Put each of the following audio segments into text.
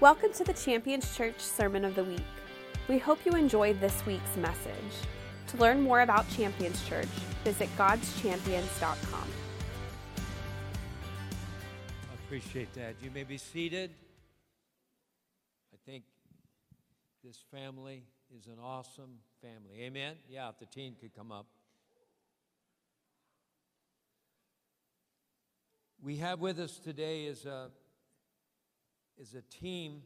Welcome to the Champions Church Sermon of the Week. We hope you enjoy this week's message. To learn more about Champions Church, visit godschampions.com. I appreciate that. You may be seated. I think this family is an awesome family. Amen? Yeah, if the team could come up. We have with us today is a, is a team,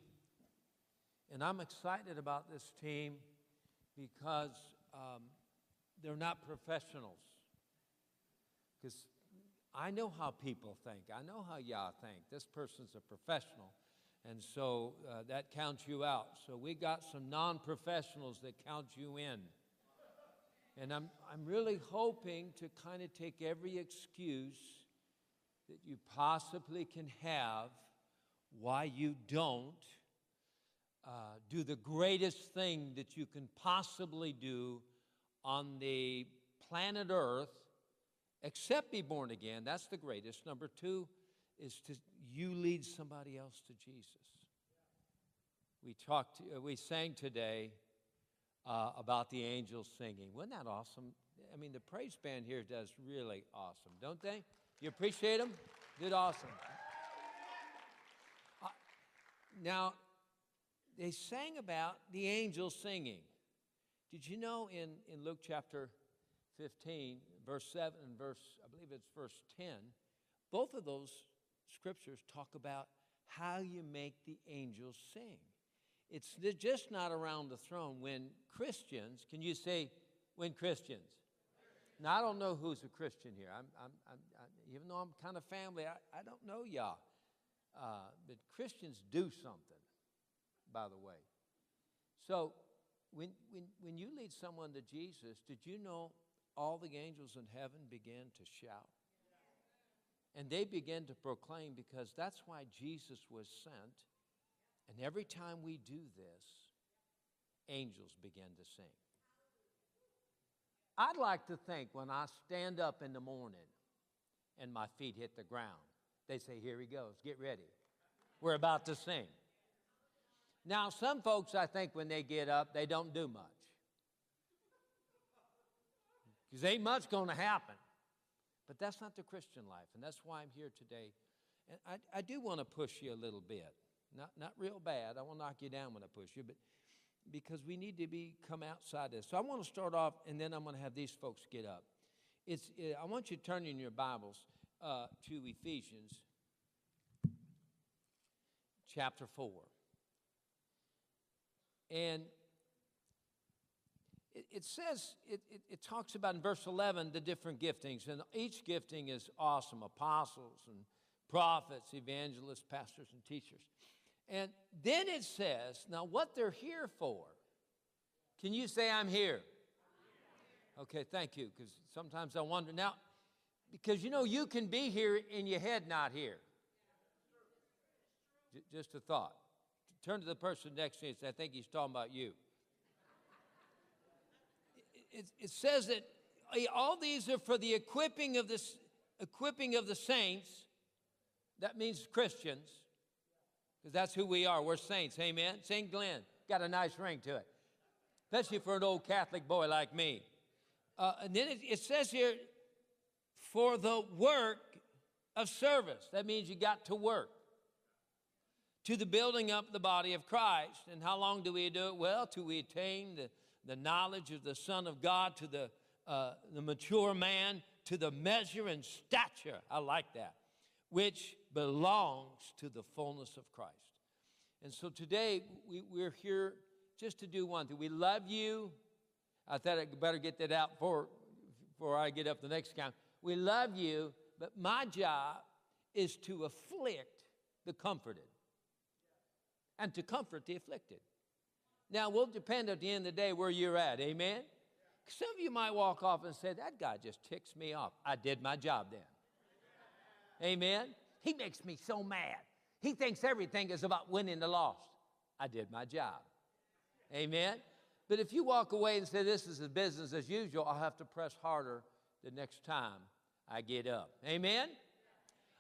and I'm excited about this team because um, they're not professionals. Because I know how people think. I know how y'all think. This person's a professional. And so uh, that counts you out. So we got some non professionals that count you in. And I'm, I'm really hoping to kind of take every excuse that you possibly can have why you don't uh, do the greatest thing that you can possibly do on the planet Earth, except be born again. That's the greatest. Number two is to you lead somebody else to Jesus. We talked, uh, we sang today uh, about the angels singing. Wasn't that awesome? I mean, the praise band here does really awesome, don't they? You appreciate them? Did awesome. Now, they sang about the angels singing. Did you know in, in Luke chapter 15, verse 7 and verse, I believe it's verse 10, both of those scriptures talk about how you make the angels sing. It's just not around the throne. When Christians, can you say, when Christians? Now, I don't know who's a Christian here. I'm, I'm, I'm, even though I'm kind of family, I, I don't know y'all. Uh, but Christians do something, by the way. So, when, when, when you lead someone to Jesus, did you know all the angels in heaven began to shout? And they began to proclaim because that's why Jesus was sent. And every time we do this, angels begin to sing. I'd like to think when I stand up in the morning and my feet hit the ground, they say, Here he goes, get ready. We're about to sing. Now, some folks, I think, when they get up, they don't do much. Because ain't much going to happen. But that's not the Christian life, and that's why I'm here today. And I, I do want to push you a little bit. Not, not real bad. I won't knock you down when I push you, but because we need to be come outside this. So I want to start off, and then I'm going to have these folks get up. It's, it, I want you to turn in your Bibles uh, to Ephesians chapter 4. And it, it says, it, it, it, talks about in verse 11 the different giftings, and each gifting is awesome apostles and prophets, evangelists, pastors, and teachers. And then it says, now what they're here for. Can you say, I'm here? Okay, thank you, because sometimes I wonder. Now, because you know, you can be here in your head not here. J- just a thought. Turn to the person next to you and say, I think he's talking about you. It, it says that all these are for the equipping of this equipping of the saints. That means Christians, because that's who we are. We're saints. Amen. St. Glenn got a nice ring to it, especially for an old Catholic boy like me. Uh, and then it, it says here, for the work of service. That means you got to work to the building up the body of Christ. And how long do we do it? Well, till we attain the, the knowledge of the Son of God, to the, uh, the mature man, to the measure and stature. I like that. Which belongs to the fullness of Christ. And so today we, we're here just to do one thing. We love you. I thought I better get that out before, before I get up the next count. We love you, but my job is to afflict the comforted and to comfort the afflicted. Now, we'll depend at the end of the day where you're at. Amen? Some of you might walk off and say, That guy just ticks me off. I did my job then. Amen? He makes me so mad. He thinks everything is about winning the lost. I did my job. Amen? But if you walk away and say, This is business as usual, I'll have to press harder the next time I get up. Amen?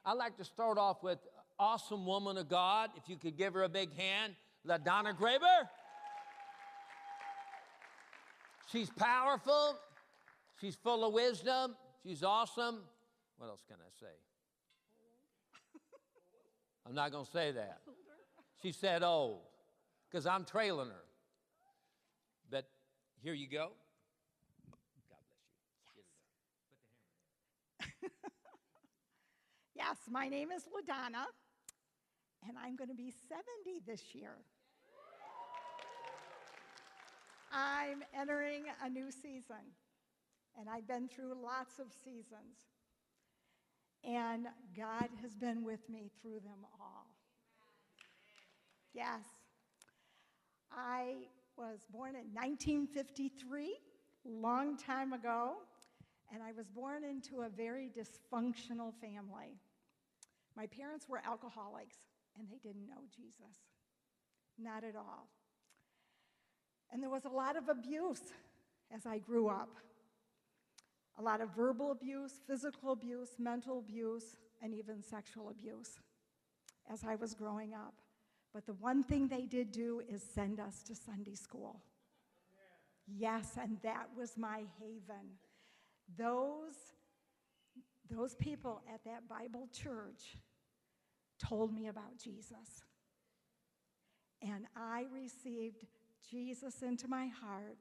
I like to start off with awesome woman of God. If you could give her a big hand, LaDonna Graber. She's powerful. She's full of wisdom. She's awesome. What else can I say? I'm not going to say that. She said old because I'm trailing her. But here you go. God bless you. Yes, my name is LaDonna, and I'm going to be 70 this year. I'm entering a new season, and I've been through lots of seasons. And God has been with me through them all. Yes. I was born in 1953, long time ago, and I was born into a very dysfunctional family. My parents were alcoholics, and they didn't know Jesus. Not at all. And there was a lot of abuse as I grew up a lot of verbal abuse, physical abuse, mental abuse, and even sexual abuse as I was growing up. But the one thing they did do is send us to Sunday school. Yes, and that was my haven. Those, those people at that Bible church told me about Jesus. And I received Jesus into my heart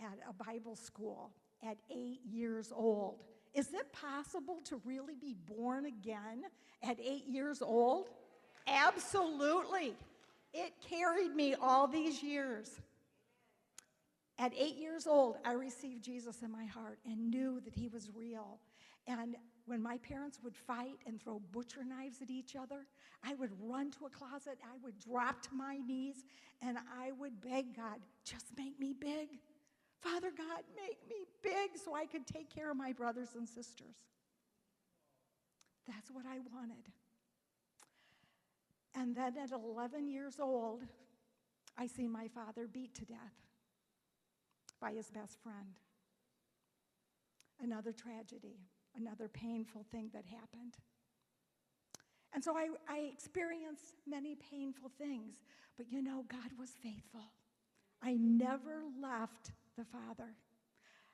at a Bible school at eight years old. Is it possible to really be born again at eight years old? Absolutely. It carried me all these years. At eight years old, I received Jesus in my heart and knew that he was real. And when my parents would fight and throw butcher knives at each other, I would run to a closet, I would drop to my knees, and I would beg God, just make me big. Father God, make me big so I could take care of my brothers and sisters. That's what I wanted. And then at 11 years old, I see my father beat to death by his best friend. Another tragedy, another painful thing that happened. And so I, I experienced many painful things, but you know, God was faithful. I never left the Father.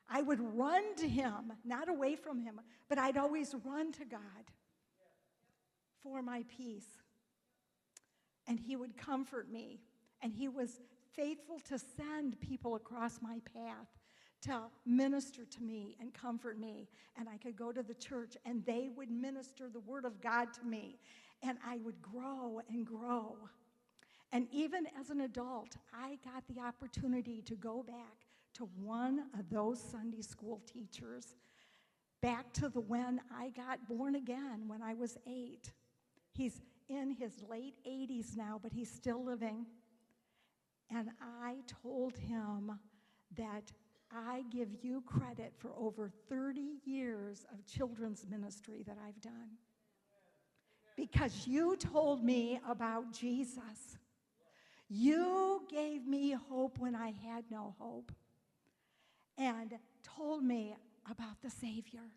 I would run to him, not away from him, but I'd always run to God for my peace. And he would comfort me, and he was faithful to send people across my path to minister to me and comfort me. And I could go to the church, and they would minister the word of God to me, and I would grow and grow. And even as an adult, I got the opportunity to go back to one of those Sunday school teachers back to the when I got born again when I was eight. He's in his late 80s now, but he's still living. And I told him that I give you credit for over 30 years of children's ministry that I've done. Because you told me about Jesus. You gave me hope when I had no hope and told me about the Savior.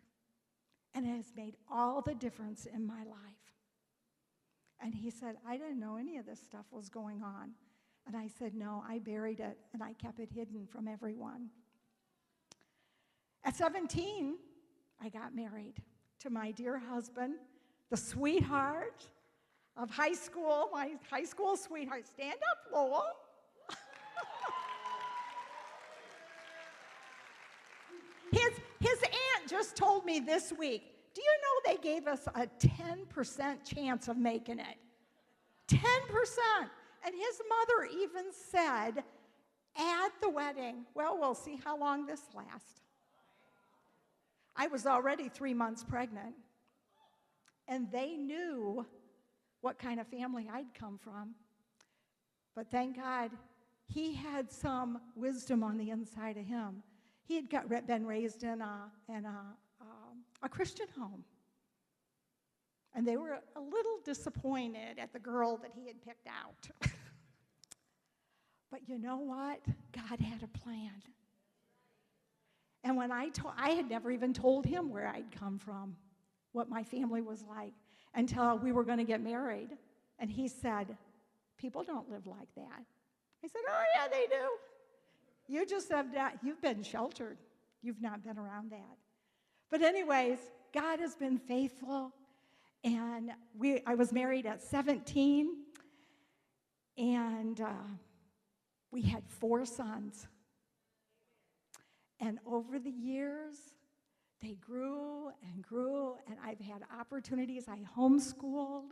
And it has made all the difference in my life. And he said, I didn't know any of this stuff was going on. And I said, No, I buried it and I kept it hidden from everyone. At 17, I got married to my dear husband, the sweetheart of high school, my high school sweetheart. Stand up, Lowell. His, his aunt just told me this week do you know they gave us a 10% chance of making it? 10%. And his mother even said at the wedding, well, we'll see how long this lasts. I was already three months pregnant, and they knew what kind of family I'd come from. But thank God, he had some wisdom on the inside of him he had got, been raised in, a, in a, um, a Christian home. And they were a little disappointed at the girl that he had picked out. but you know what? God had a plan. And when I told, I had never even told him where I'd come from, what my family was like, until we were going to get married. And he said, People don't live like that. I said, Oh, yeah, they do. You just have not, you've been sheltered. You've not been around that. But, anyways, God has been faithful. And we, I was married at 17, and uh, we had four sons. And over the years, they grew and grew, and I've had opportunities. I homeschooled,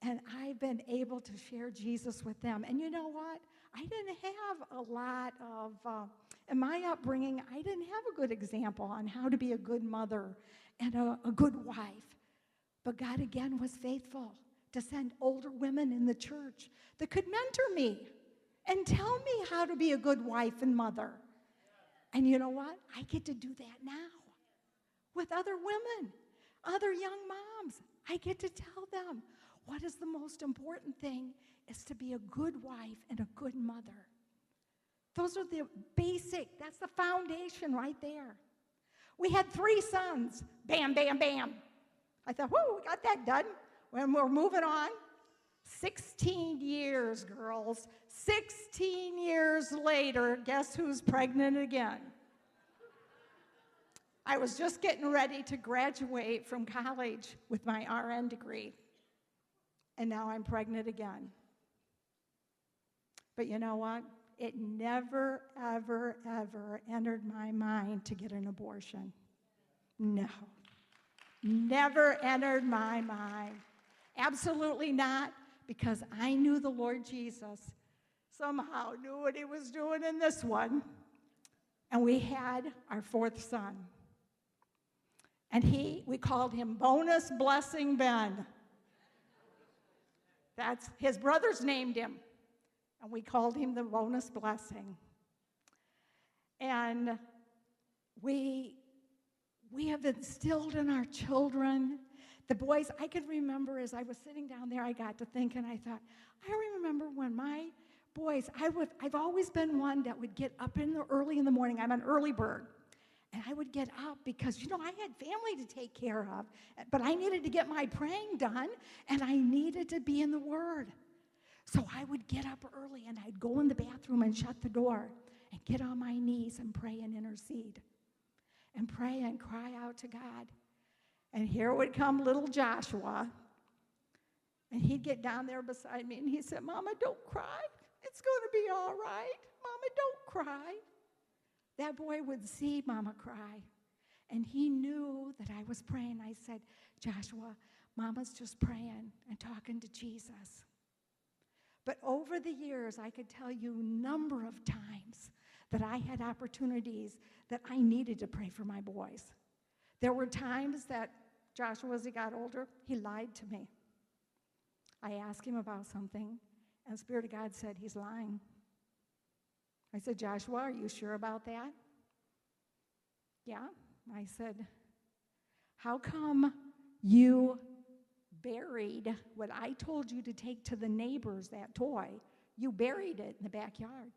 and I've been able to share Jesus with them. And you know what? I didn't have a lot of, uh, in my upbringing, I didn't have a good example on how to be a good mother and a, a good wife. But God again was faithful to send older women in the church that could mentor me and tell me how to be a good wife and mother. And you know what? I get to do that now with other women, other young moms. I get to tell them what is the most important thing is to be a good wife and a good mother. Those are the basic, that's the foundation right there. We had three sons. Bam, bam, bam. I thought, whoo, we got that done. When we're moving on, 16 years, girls. 16 years later, guess who's pregnant again? I was just getting ready to graduate from college with my RN degree, and now I'm pregnant again. But you know what? It never, ever, ever entered my mind to get an abortion. No. Never entered my mind. Absolutely not, because I knew the Lord Jesus somehow knew what he was doing in this one. And we had our fourth son. And he, we called him Bonus Blessing Ben. That's his brothers named him. And we called him the Bonus Blessing. And we we have instilled in our children the boys i could remember as i was sitting down there i got to think and i thought i remember when my boys i would i've always been one that would get up in the early in the morning. I'm an early bird. And i would get up because you know i had family to take care of but i needed to get my praying done and i needed to be in the word. So i would get up early and i'd go in the bathroom and shut the door and get on my knees and pray and intercede and pray and cry out to God. And here would come little Joshua, and he'd get down there beside me and he said, Mama, don't cry. It's going to be all right. Mama, don't cry. That boy would see Mama cry, and he knew that I was praying. I said, Joshua, Mama's just praying and talking to Jesus. But over the years, I could tell you a number of times that I had opportunities that I needed to pray for my boys. There were times that Joshua, as he got older, he lied to me. I asked him about something, and Spirit of God said, He's lying. I said, Joshua, are you sure about that? Yeah. I said, How come you buried what I told you to take to the neighbors, that toy? You buried it in the backyard.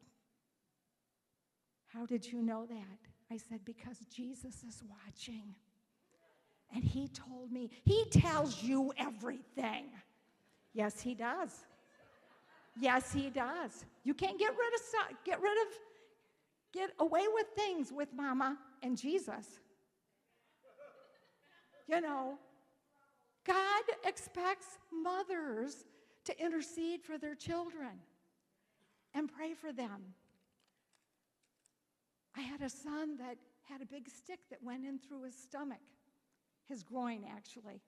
How did you know that? I said, Because Jesus is watching. And he told me, He tells you everything. Yes, he does. Yes, he does. You can't get rid of get rid of get away with things with mama and Jesus. You know, God expects mothers to intercede for their children and pray for them. I had a son that had a big stick that went in through his stomach, his groin, actually.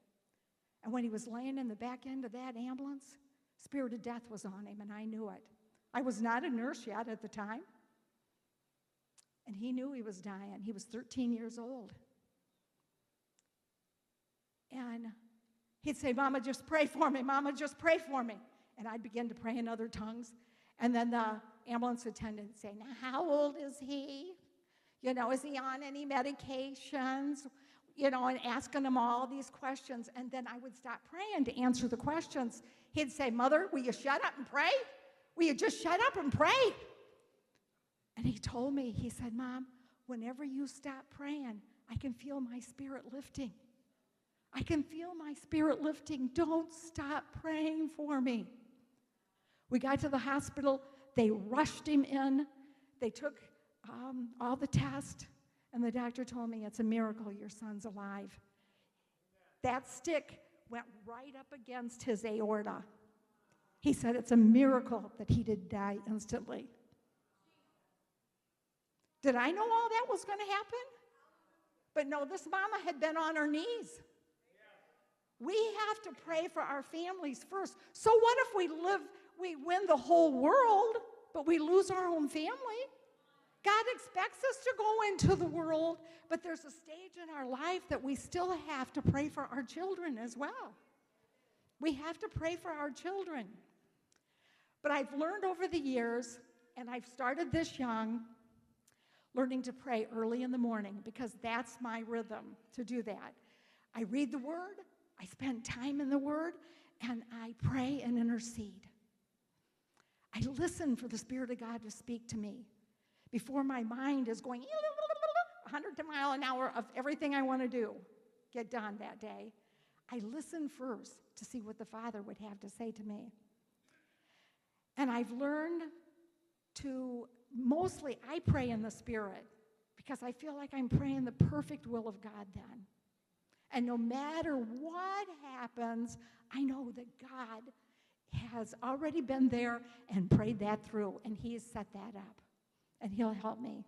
And when he was laying in the back end of that ambulance, spirit of death was on him, and I knew it. I was not a nurse yet at the time. And he knew he was dying. He was 13 years old. And he'd say, Mama, just pray for me. Mama, just pray for me. And I'd begin to pray in other tongues. And then the ambulance attendant would say, Now, how old is he? You know, is he on any medications? You know, and asking him all these questions. And then I would stop praying to answer the questions. He'd say, Mother, will you shut up and pray? Will you just shut up and pray? And he told me, he said, Mom, whenever you stop praying, I can feel my spirit lifting. I can feel my spirit lifting. Don't stop praying for me. We got to the hospital. They rushed him in. They took um, all the tests, and the doctor told me it's a miracle your son's alive. That stick went right up against his aorta. He said it's a miracle that he did die instantly. Did I know all that was going to happen? But no, this mama had been on her knees. We have to pray for our families first. So what if we live, we win the whole world, but we lose our own family? God expects us to go into the world, but there's a stage in our life that we still have to pray for our children as well. We have to pray for our children. But I've learned over the years, and I've started this young, learning to pray early in the morning because that's my rhythm to do that. I read the Word, I spend time in the Word, and I pray and intercede. I listen for the Spirit of God to speak to me before my mind is going 100 mile an hour of everything I want to do get done that day. I listen first to see what the Father would have to say to me. And I've learned to mostly, I pray in the Spirit because I feel like I'm praying the perfect will of God then. And no matter what happens, I know that God has already been there and prayed that through, and He has set that up, and He'll help me.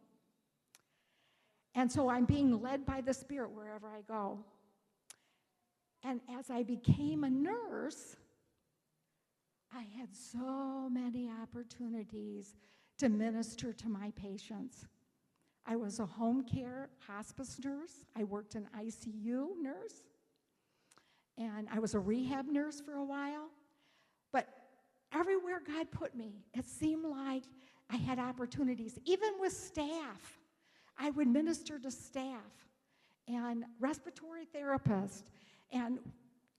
And so I'm being led by the Spirit wherever I go. And as I became a nurse, I had so many opportunities to minister to my patients. I was a home care hospice nurse. I worked an ICU nurse. And I was a rehab nurse for a while. But everywhere God put me, it seemed like I had opportunities. Even with staff, I would minister to staff and respiratory therapists and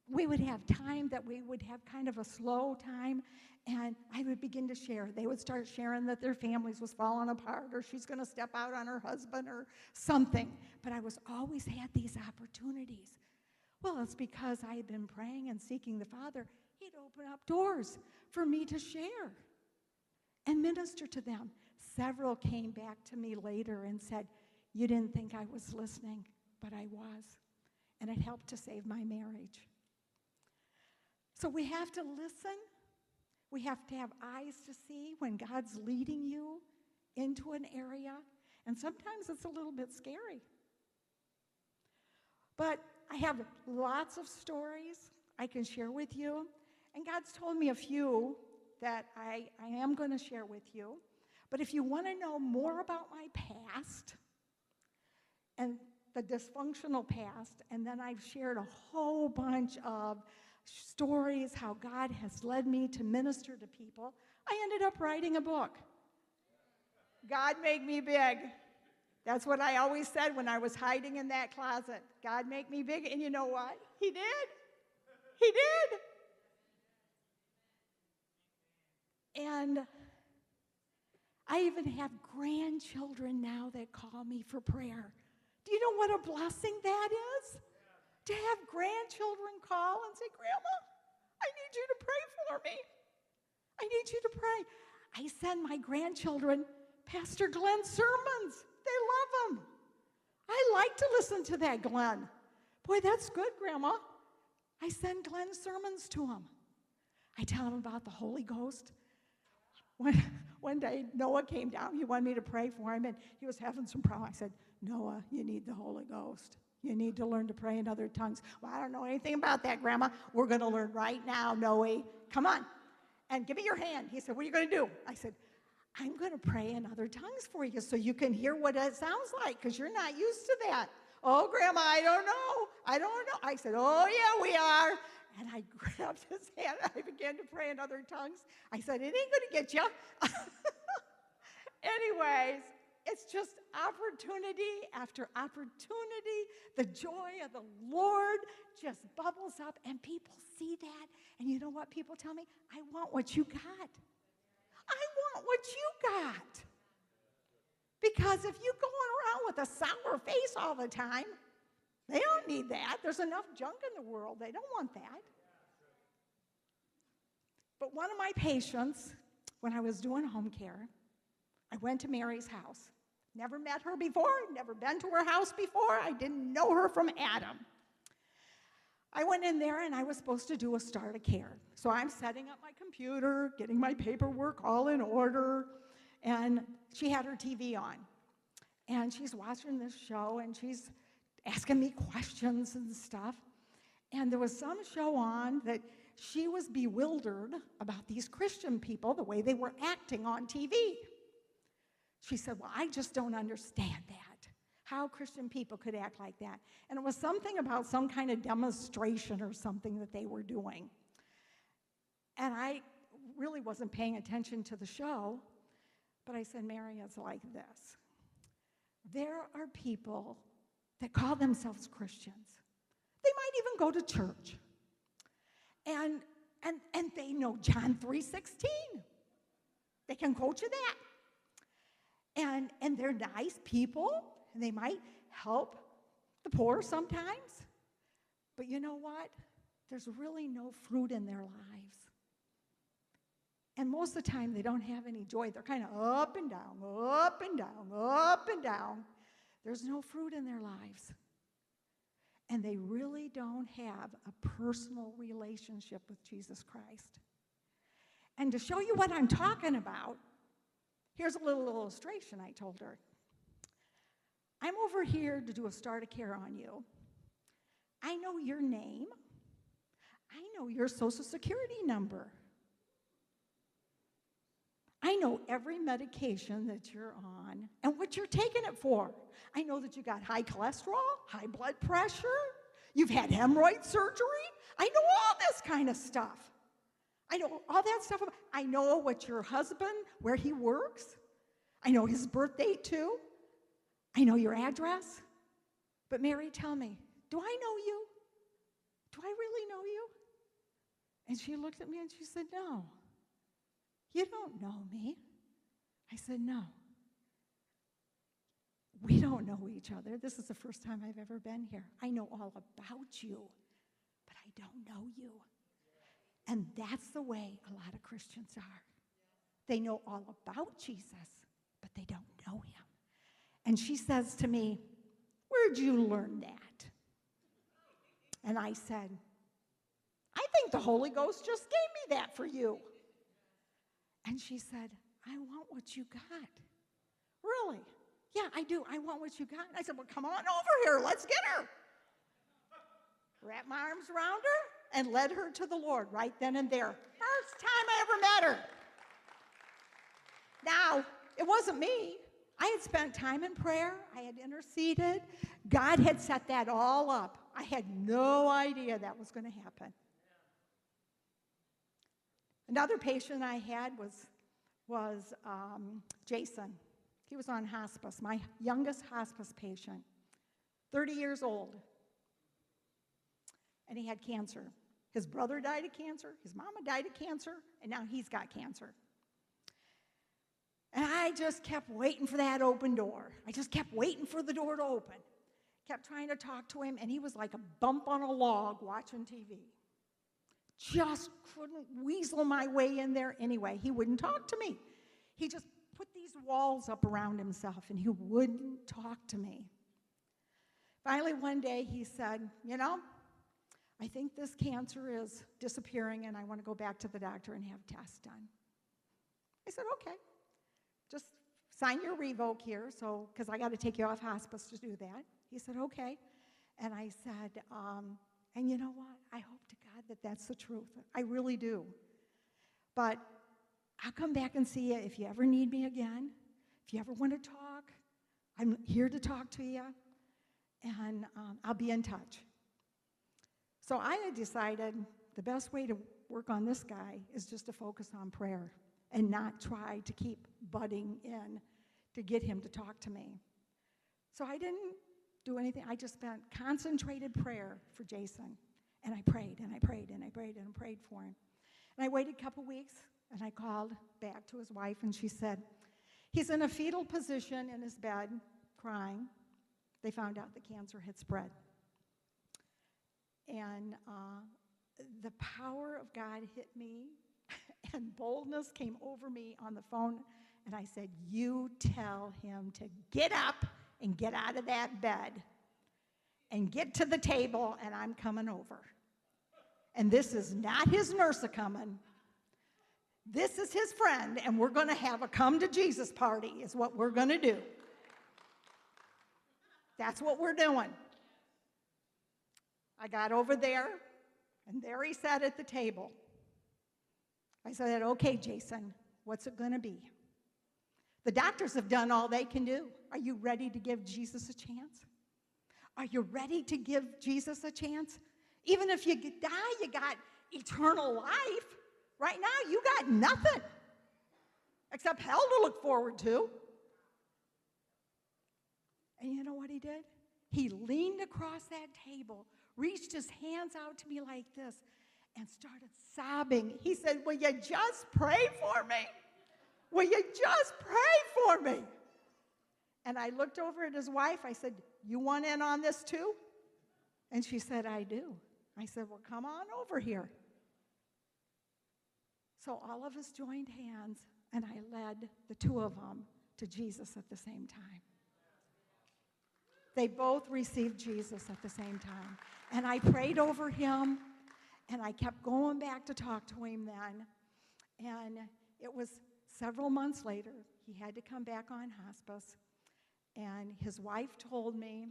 we would have time that we would have kind of a slow time and i would begin to share. They would start sharing that their families was falling apart or she's going to step out on her husband or something. But i was always had these opportunities. Well it's because i had been praying and seeking the father. He'd open up doors for me to share and minister to them several came back to me later and said you didn't think i was listening but i was and it helped to save my marriage so we have to listen. We have to have eyes to see when God's leading you into an area. And sometimes it's a little bit scary. But I have lots of stories I can share with you. And God's told me a few that I, I am going to share with you. But if you want to know more about my past and the dysfunctional past, and then I've shared a whole bunch of stories, how God has led me to minister to people, I ended up writing a book. God make me big. That's what I always said when I was hiding in that closet. God make me big. And you know what? He did. He did. And I even have grandchildren now that call me for prayer. Do you know what a blessing that is? to have grandchildren call and say, Grandma, I need you to pray for me. I need you to pray. I send my grandchildren Pastor Glenn's sermons. They love them. I like to listen to that, Glenn. Boy, that's good, Grandma. I send Glenn sermons to them. I tell them about the Holy Ghost. One day, Noah came down. He wanted me to pray for him, and he was having some problems. I said, Noah, you need the Holy Ghost. You need to learn to pray in other tongues. Well, I don't know anything about that, Grandma. We're going to learn right now, Noe. Come on. And give me your hand. He said, What are you going to do? I said, I'm going to pray in other tongues for you so you can hear what it sounds like because you're not used to that. Oh, Grandma, I don't know. I don't know. I said, Oh, yeah, we are. And I grabbed his hand. I began to pray in other tongues. I said, It ain't going to get you. Anyways, it's just opportunity after opportunity. The joy of the Lord just bubbles up, and people see that. And you know what people tell me? I want what you got. I want what you got. Because if you're going around with a sour face all the time, They don't need that. There's enough junk in the world. They don't want that. But one of my patients, when I was doing home care, I went to Mary's house. Never met her before, never been to her house before. I didn't know her from Adam. I went in there and I was supposed to do a start of care. So I'm setting up my computer, getting my paperwork all in order, and she had her TV on. And she's watching this show and she's asking me questions and stuff. And there was some show on that she was bewildered about these Christian people, the way they were acting on TV. She said, Well, I just don't understand that. How Christian people could act like that. And it was something about some kind of demonstration or something that they were doing. And I really wasn't paying attention to the show, but I said, Mary, it's like this. There are people that call themselves Christians. They might even go to church. And, and, and they know John 3.16. They can quote you that and, and they're nice people, and they might help the poor sometimes. But you know what? There's really no fruit in their lives. And most of the time, they don't have any joy. They're kind of up and down, up and down, up and down. There's no fruit in their lives. And they really don't have a personal relationship with Jesus Christ. And to show you what I'm talking about, Here's a little illustration I told her. I'm over here to do a start of care on you. I know your name. I know your social security number. I know every medication that you're on and what you're taking it for. I know that you got high cholesterol, high blood pressure, you've had hemorrhoid surgery. I know all this kind of stuff. I know all that stuff. I know what your husband, where he works. I know his birthday too. I know your address. But Mary, tell me, do I know you? Do I really know you? And she looked at me and she said, No, you don't know me. I said, No. We don't know each other. This is the first time I've ever been here. I know all about you, but I don't know you. And that's the way a lot of Christians are. They know all about Jesus, but they don't know him. And she says to me, Where'd you learn that? And I said, I think the Holy Ghost just gave me that for you. And she said, I want what you got. Really? Yeah, I do. I want what you got. I said, Well, come on over here. Let's get her. Wrap my arms around her and led her to the Lord right then and there. First time I ever met her. Now, it wasn't me. I had spent time in prayer, I had interceded. God had set that all up. I had no idea that was going to happen. Another patient I had was, was um, Jason. He was on hospice, my youngest hospice patient, 30 years old. And he had cancer. His brother died of cancer, his mama died of cancer, and now he's got cancer. And I just kept waiting for that open door. I just kept waiting for the door to open. Kept trying to talk to him, and he was like a bump on a log watching TV. Just couldn't weasel my way in there anyway. He wouldn't talk to me. He just put these walls up around himself, and he wouldn't talk to me. Finally, one day he said, You know, I think this cancer is disappearing and I want to go back to the doctor and have tests done. I said, okay, just sign your revoke here, so because I got to take you off hospice to do that. He said, okay. And I said, um, and you know what? I hope to that that's the truth. I really do. But I'll come back and see you if you ever need me again. If you ever want to talk, I'm here to talk to you. And um, I'll be in touch. So I had decided the best way to work on this guy is just to focus on prayer and not try to keep butting in to get him to talk to me. So I didn't do anything. I just spent concentrated prayer for Jason. And I prayed and I prayed and I prayed and I prayed for him. And I waited a couple weeks and I called back to his wife and she said, He's in a fetal position in his bed, crying. They found out the cancer had spread. And uh, the power of God hit me, and boldness came over me on the phone. And I said, You tell him to get up and get out of that bed and get to the table, and I'm coming over. And this is not his nurse a coming. This is his friend, and we're going to have a come to Jesus party, is what we're going to do. That's what we're doing. I got over there, and there he sat at the table. I said, Okay, Jason, what's it going to be? The doctors have done all they can do. Are you ready to give Jesus a chance? Are you ready to give Jesus a chance? Even if you die, you got eternal life. Right now, you got nothing except hell to look forward to. And you know what he did? He leaned across that table, reached his hands out to me like this, and started sobbing. He said, Will you just pray for me? Will you just pray for me? And I looked over at his wife. I said, You want in on this too? And she said, I do. I said, Well, come on over here. So all of us joined hands, and I led the two of them to Jesus at the same time. They both received Jesus at the same time. And I prayed over him, and I kept going back to talk to him then. And it was several months later, he had to come back on hospice. And his wife told me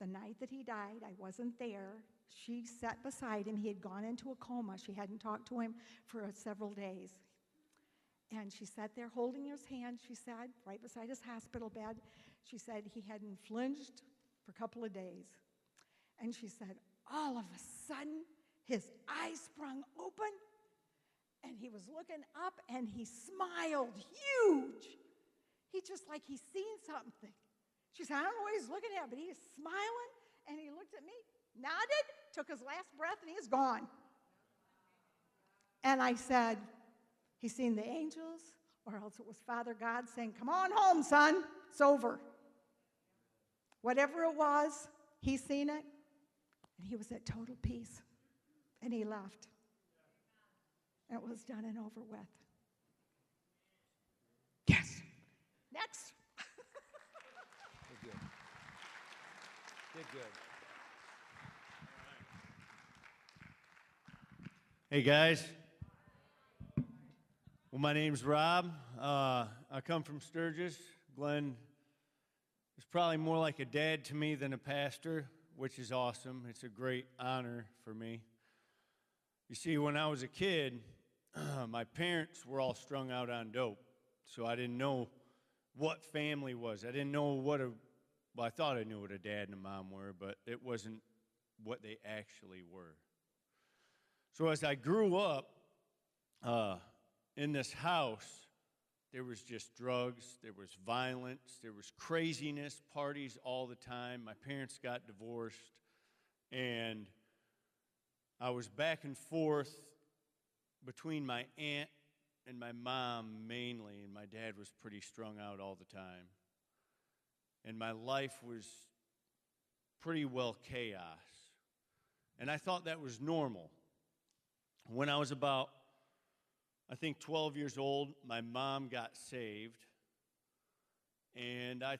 the night that he died, I wasn't there. She sat beside him. He had gone into a coma. She hadn't talked to him for several days. And she sat there holding his hand, she said, right beside his hospital bed. She said he hadn't flinched for a couple of days. And she said, all of a sudden, his eyes sprung open and he was looking up and he smiled huge. He just like he's seen something. She said, I don't know what he's looking at, but he is smiling and he looked at me, nodded, took his last breath, and he is gone. And I said, He's seen the angels, or else it was Father God saying, Come on home, son, it's over. Whatever it was, he's seen it, and he was at total peace. And he left. And it was done and over with. Yes. Next. Did good. Did good. Hey guys. Well, my name's Rob. Uh, I come from Sturgis. Glenn is probably more like a dad to me than a pastor, which is awesome. It's a great honor for me. You see, when I was a kid, my parents were all strung out on dope, so I didn't know what family was. I didn't know what a well, I thought I knew what a dad and a mom were, but it wasn't what they actually were. So as I grew up uh, in this house, there was just drugs, there was violence, there was craziness, parties all the time. My parents got divorced, and I was back and forth between my aunt and my mom mainly, and my dad was pretty strung out all the time. And my life was pretty well chaos. And I thought that was normal. When I was about, I think, 12 years old, my mom got saved. And I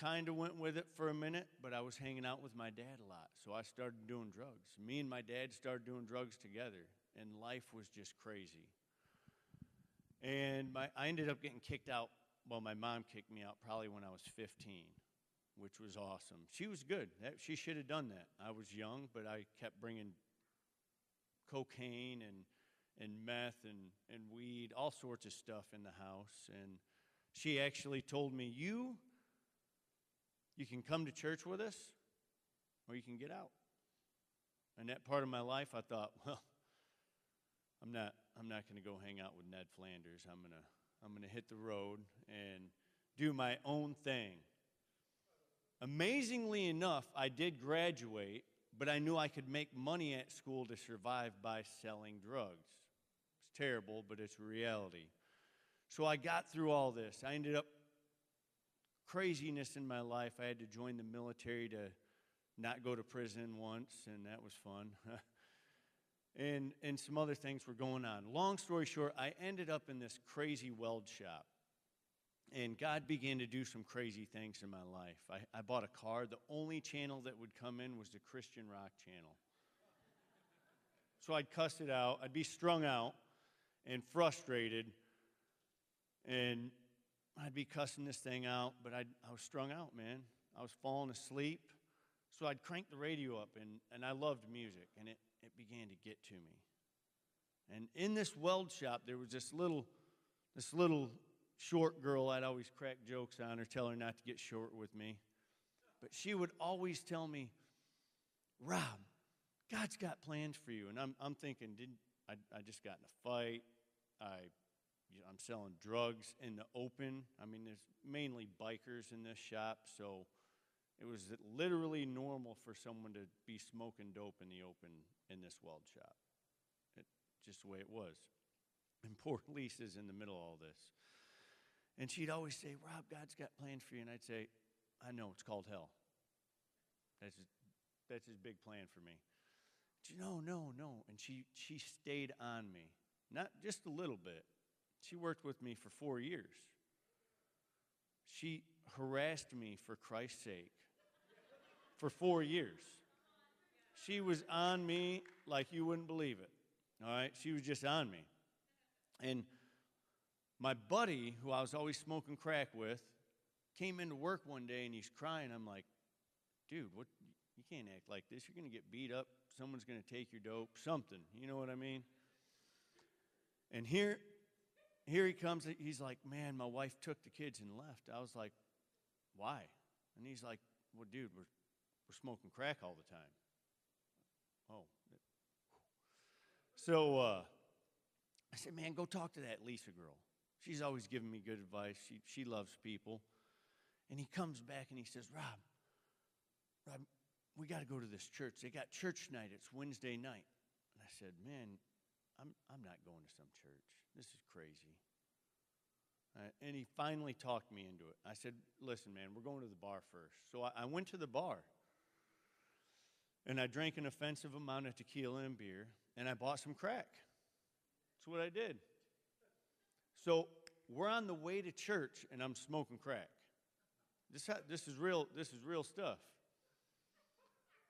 kind of went with it for a minute, but I was hanging out with my dad a lot. So I started doing drugs. Me and my dad started doing drugs together, and life was just crazy. And my, I ended up getting kicked out. Well, my mom kicked me out probably when I was 15, which was awesome. She was good. That, she should have done that. I was young, but I kept bringing cocaine and, and meth and, and weed, all sorts of stuff in the house. And she actually told me, You, you can come to church with us or you can get out. And that part of my life, I thought, well, I'm not, I'm not going to go hang out with Ned Flanders. I'm to, I'm to hit the road and do my own thing. Amazingly enough, I did graduate but I knew I could make money at school to survive by selling drugs. It's terrible, but it's reality. So I got through all this. I ended up craziness in my life. I had to join the military to not go to prison once, and that was fun. and, and some other things were going on. Long story short, I ended up in this crazy weld shop. And God began to do some crazy things in my life. I, I bought a car. The only channel that would come in was the Christian rock channel. So I'd cuss it out. I'd be strung out and frustrated. And I'd be cussing this thing out, but I'd, I was strung out, man. I was falling asleep. So I'd crank the radio up, and, and I loved music, and it, it began to get to me. And in this weld shop, there was this little, this little short girl I'd always crack jokes on her, tell her not to get short with me. But she would always tell me, Rob, God's got plans for you. And I'm, I'm thinking, did I, I just got in a fight. I, you know, I'm selling drugs in the open. I mean, there's mainly bikers in this shop, so it was literally normal for someone to be smoking dope in the open in this weld shop. It, just the way it was. And poor Lisa's in the middle of all this. And she'd always say, Rob, God's got plans for you. And I'd say, I know, it's called hell. That's his, that's his big plan for me. She, no, no, no. And she, she stayed on me. Not just a little bit. She worked with me for four years. She harassed me for Christ's sake for four years. She was on me like you wouldn't believe it. All right? She was just on me. And my buddy, who I was always smoking crack with, came into work one day and he's crying. I'm like, dude, what? You can't act like this. You're going to get beat up. Someone's going to take your dope. Something. You know what I mean? And here, here he comes. He's like, man, my wife took the kids and left. I was like, why? And he's like, well, dude, we're we're smoking crack all the time. Oh. So uh, I said, man, go talk to that Lisa girl. She's always giving me good advice. She, she loves people. And he comes back and he says, Rob, Rob, we got to go to this church. They got church night. It's Wednesday night. And I said, man, I'm, I'm not going to some church. This is crazy. Uh, and he finally talked me into it. I said, listen, man, we're going to the bar first. So I, I went to the bar. And I drank an offensive amount of tequila and beer, and I bought some crack. That's what I did. So we're on the way to church, and I'm smoking crack. This, this, is real, this is real stuff.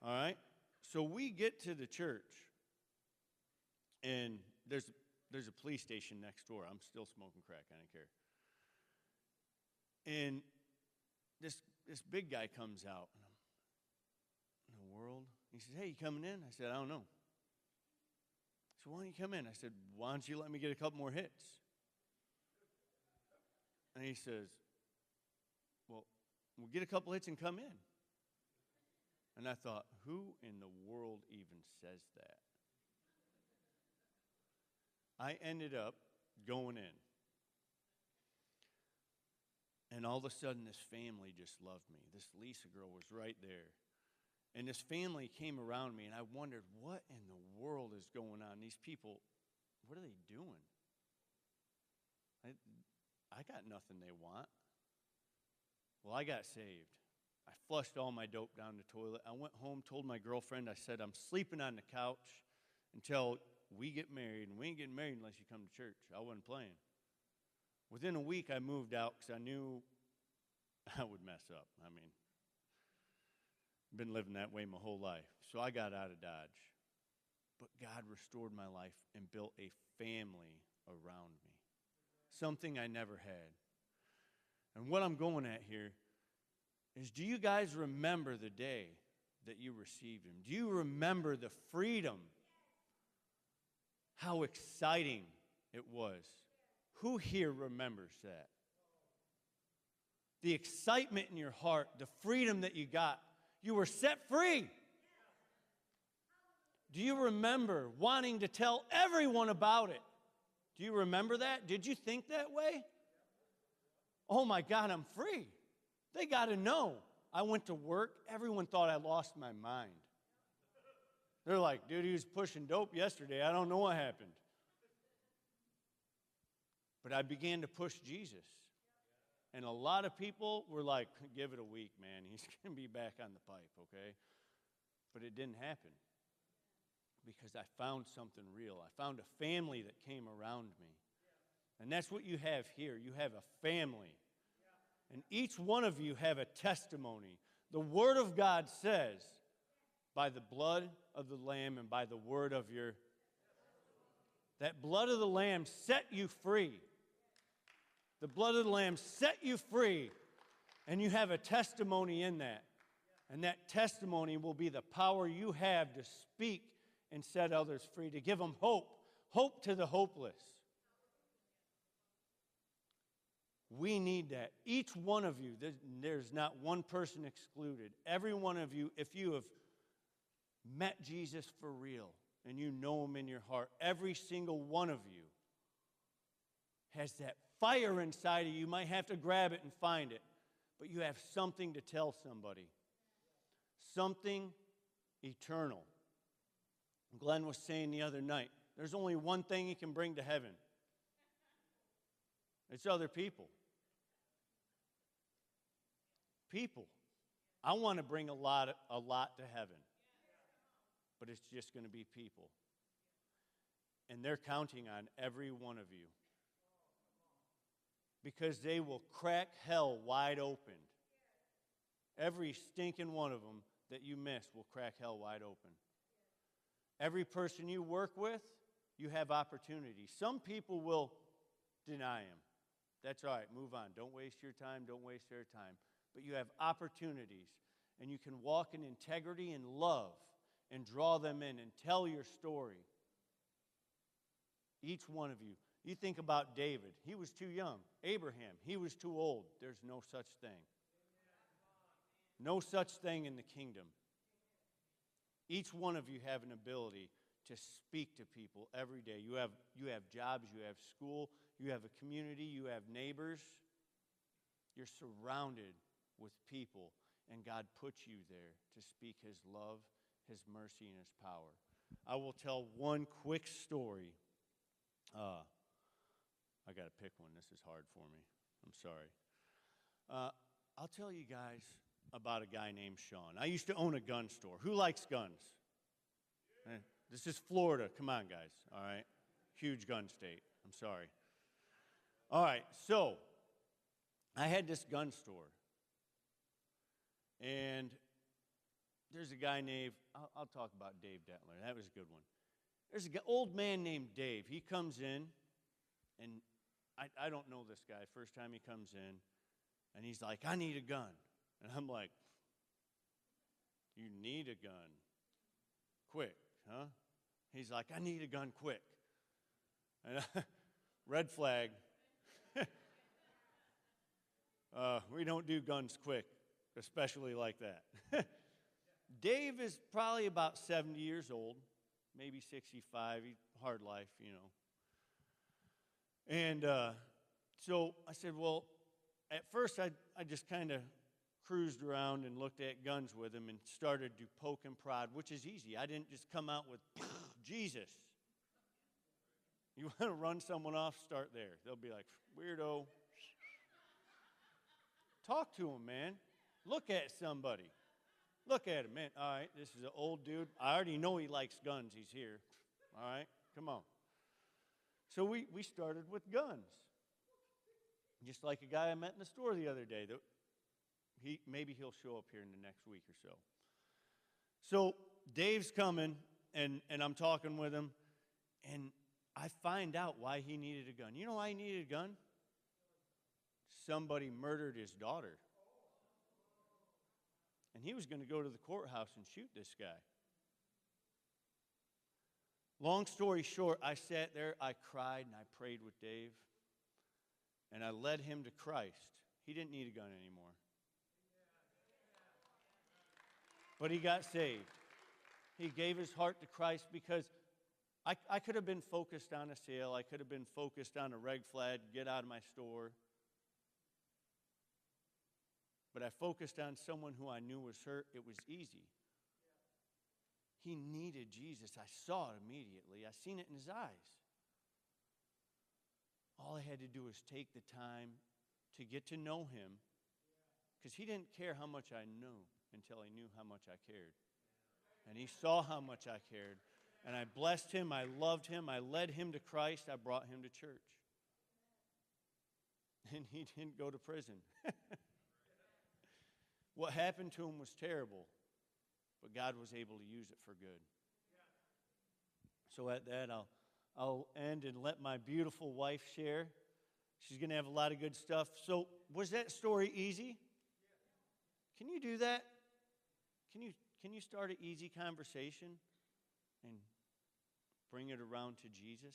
All right? So we get to the church, and there's, there's a police station next door. I'm still smoking crack, I don't care. And this, this big guy comes out, in the world? He says, Hey, you coming in? I said, I don't know. So why don't you come in? I said, Why don't you let me get a couple more hits? And he says, Well, we'll get a couple hits and come in. And I thought, Who in the world even says that? I ended up going in. And all of a sudden, this family just loved me. This Lisa girl was right there. And this family came around me, and I wondered, what in the world is going on? These people, what are they doing? I got nothing they want. Well, I got saved. I flushed all my dope down the toilet. I went home, told my girlfriend, I said, I'm sleeping on the couch until we get married, and we ain't getting married unless you come to church. I wasn't playing. Within a week, I moved out because I knew I would mess up. I mean, been living that way my whole life. So I got out of Dodge. But God restored my life and built a family around me, something I never had. And what I'm going at here is do you guys remember the day that you received Him? Do you remember the freedom? How exciting it was. Who here remembers that? The excitement in your heart, the freedom that you got you were set free. Do you remember wanting to tell everyone about it? Do you remember that? Did you think that way? Oh my God, I'm free. They got to know. I went to work, everyone thought I lost my mind. They're like, dude, he was pushing dope yesterday. I don't know what happened. But I began to push Jesus. And a lot of people were like, give it a week, man. He's going to be back on the pipe, okay? But it didn't happen because I found something real. I found a family that came around me. And that's what you have here. You have a family. And each one of you have a testimony. The Word of God says, by the blood of the Lamb and by the word of your. That blood of the Lamb set you free. The blood of the Lamb set you free. And you have a testimony in that. And that testimony will be the power you have to speak and set others free, to give them hope, hope to the hopeless. We need that. Each one of you, there's not one person excluded. Every one of you, if you have met Jesus for real and you know him in your heart, every single one of you has that fire inside of you. You might have to grab it and find it, but you have something to tell somebody, something eternal. Glenn was saying the other night there's only one thing he can bring to heaven it's other people. People. I want to bring a lot, a lot to heaven but it's just going to be people. And they're counting on every one of you because they will crack hell wide open. Every stinking one of them that you miss will crack hell wide open. Every person you work with, you have opportunities. Some people will deny him. That's all right, move on. Don't waste your time, don't waste their time. But you have opportunities, and you can walk in integrity and love and draw them in and tell your story. Each one of you. You think about David, he was too young. Abraham, he was too old. There's no such thing. No such thing in the kingdom. Each one of you have an ability to speak to people every day. You have, you have jobs, you have school, you have a community, you have neighbors. You're surrounded with people, and God puts you there to speak His love his mercy and his power. I will tell one quick story. Uh, I got to pick one. This is hard for me. I'm sorry. Uh, I'll tell you guys about a guy named Sean. I used to own a gun store. Who likes guns? Eh, this is Florida. Come on, guys. All right. Huge gun state. I'm sorry. All right. So I had this gun store. And there's a guy named, I'll, I'll, talk about Dave Detler. That was a good one. There's an old man named Dave. He comes in, and I, I don't know this guy. First time he comes in, and he's like, I need a gun. And I'm like, You need a gun? Quick, huh? He's like, I need a gun quick. And red flag. uh, we don't do guns quick, especially like that. Dave is probably about 70 years old, maybe 65. He, hard life, you know. And uh, so I said, well, at first I, I just kind of cruised around and looked at guns with him and started to poke and prod, which is easy. I didn't just come out with Jesus. You want to run someone off, start there. They'll be like, weirdo. Talk to him, man. Look at somebody. Look at him, man. All right, this is an old dude. I already know he likes guns. He's here. All right, come on. So we, we started with guns. Just like a guy I met in the store the other day. That he, maybe he'll show up here in the next week or so. So Dave's coming, and, and I'm talking with him, and I find out why he needed a gun. You know why he needed a gun? Somebody murdered his daughter. And he was going to go to the courthouse and shoot this guy. Long story short, I sat there, I cried, and I prayed with Dave, and I led him to Christ. He didn't need a gun anymore. But he got saved. He gave his heart to Christ because I, I could have been focused on a sale, I could have been focused on a reg flag, get out of my store but I focused on someone who I knew was hurt. It was easy. He needed Jesus. I saw it immediately. I seen it in his eyes. All I had to do was take the time to get to know him because he didn't care how much I knew until he knew how much I cared. And he saw how much I cared. And I blessed him, I loved him, I led him to Christ, I brought him to church. And he didn't go to prison. what happened to him was terrible, but God was able to use it for good. So at that, I'll, I'll end and let my beautiful wife share. She's going to have a lot of good stuff. So, was that story easy? Can you do that? Can you, can you start an easy conversation and bring it around to Jesus?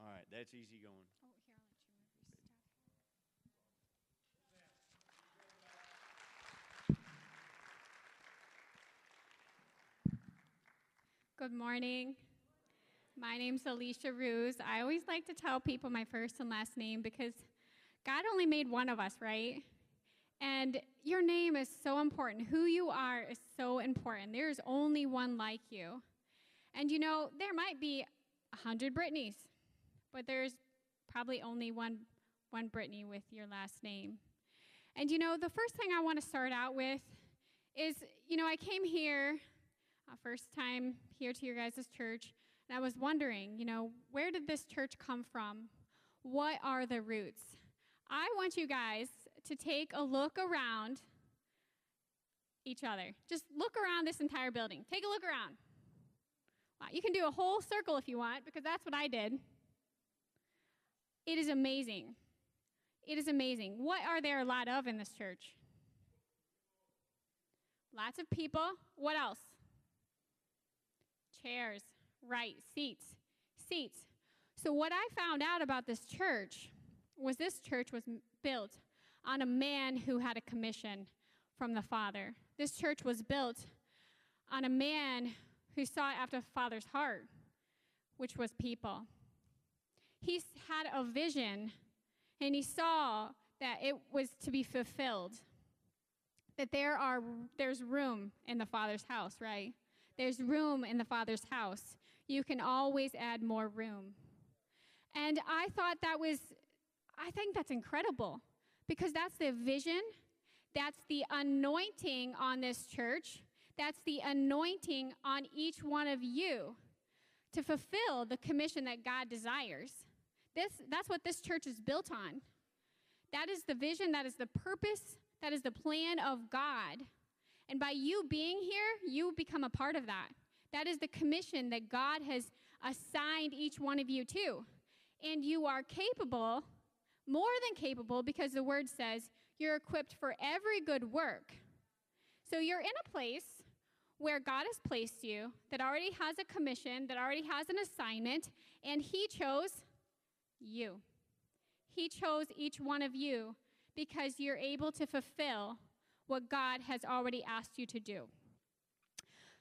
All right, that's easy going. Oh, here, I'll let you move your stuff. Good morning. My name's Alicia Ruse. I always like to tell people my first and last name because God only made one of us, right? And your name is so important. Who you are is so important. There's only one like you. And you know, there might be a hundred Britneys, but there's probably only one one Brittany with your last name. And you know, the first thing I want to start out with is, you know, I came here, uh, first time here to your guys' church, and I was wondering, you know, where did this church come from? What are the roots? I want you guys to take a look around each other. Just look around this entire building. Take a look around. Wow, you can do a whole circle if you want, because that's what I did. It is amazing. It is amazing. What are there a lot of in this church? Lots of people. What else? Chairs. Right. Seats. Seats. So, what I found out about this church was this church was built on a man who had a commission from the Father. This church was built on a man who sought after the Father's heart, which was people. He had a vision and he saw that it was to be fulfilled. That there are there's room in the Father's house, right? There's room in the Father's house. You can always add more room. And I thought that was I think that's incredible because that's the vision, that's the anointing on this church, that's the anointing on each one of you to fulfill the commission that God desires. This, that's what this church is built on. That is the vision, that is the purpose, that is the plan of God. And by you being here, you become a part of that. That is the commission that God has assigned each one of you to. And you are capable, more than capable, because the word says you're equipped for every good work. So you're in a place where God has placed you that already has a commission, that already has an assignment, and He chose you. He chose each one of you because you're able to fulfill what God has already asked you to do.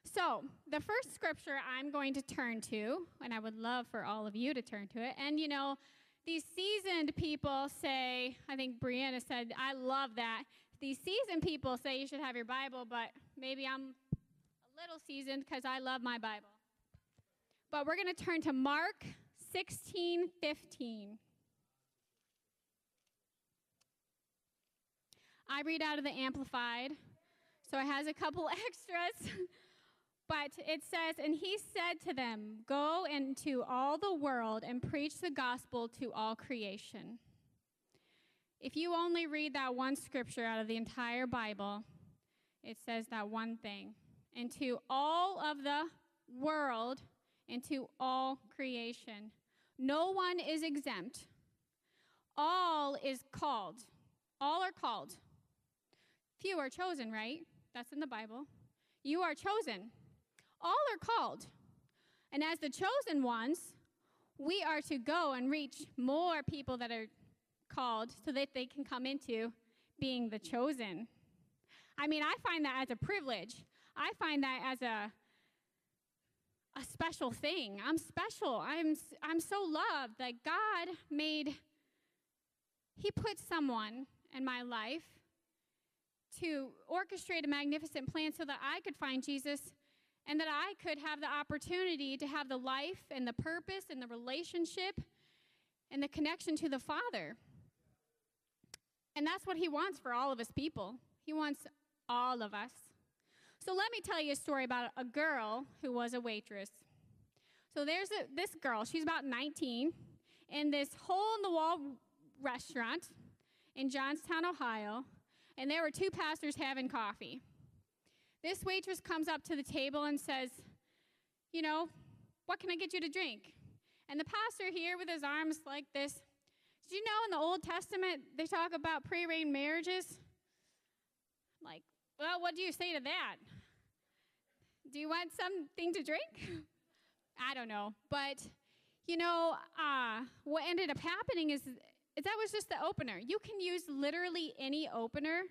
So, the first scripture I'm going to turn to, and I would love for all of you to turn to it, and you know, these seasoned people say, I think Brianna said, I love that. These seasoned people say you should have your Bible, but maybe I'm a little seasoned because I love my Bible. But we're going to turn to Mark 16 15. I read out of the Amplified, so it has a couple extras. But it says, And he said to them, Go into all the world and preach the gospel to all creation. If you only read that one scripture out of the entire Bible, it says that one thing. Into all of the world, into all creation. No one is exempt. All is called. All are called. Few are chosen, right? That's in the Bible. You are chosen. All are called. And as the chosen ones, we are to go and reach more people that are called so that they can come into being the chosen. I mean, I find that as a privilege. I find that as a a special thing. I'm special. I'm I'm so loved that God made he put someone in my life to orchestrate a magnificent plan so that I could find Jesus and that I could have the opportunity to have the life and the purpose and the relationship and the connection to the Father. And that's what He wants for all of His people. He wants all of us. So let me tell you a story about a girl who was a waitress. So there's a, this girl, she's about 19, in this hole in the wall restaurant in Johnstown, Ohio, and there were two pastors having coffee. This waitress comes up to the table and says, You know, what can I get you to drink? And the pastor here with his arms like this, did you know in the Old Testament they talk about pre-arranged marriages? Like, well, what do you say to that? Do you want something to drink? I don't know. But, you know, uh, what ended up happening is, is that was just the opener. You can use literally any opener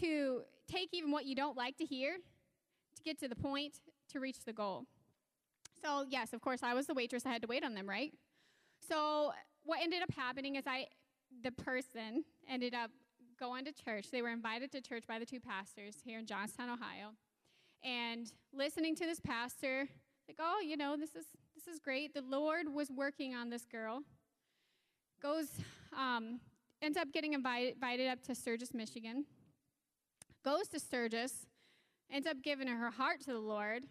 to take even what you don't like to hear to get to the point to reach the goal. So, yes, of course, I was the waitress. I had to wait on them, right? So, what ended up happening is I, the person ended up going to church. They were invited to church by the two pastors here in Johnstown, Ohio, and listening to this pastor, like, oh, you know, this is this is great. The Lord was working on this girl. Goes, um, ends up getting invited, invited up to Sturgis, Michigan. Goes to Sturgis, ends up giving her heart to the Lord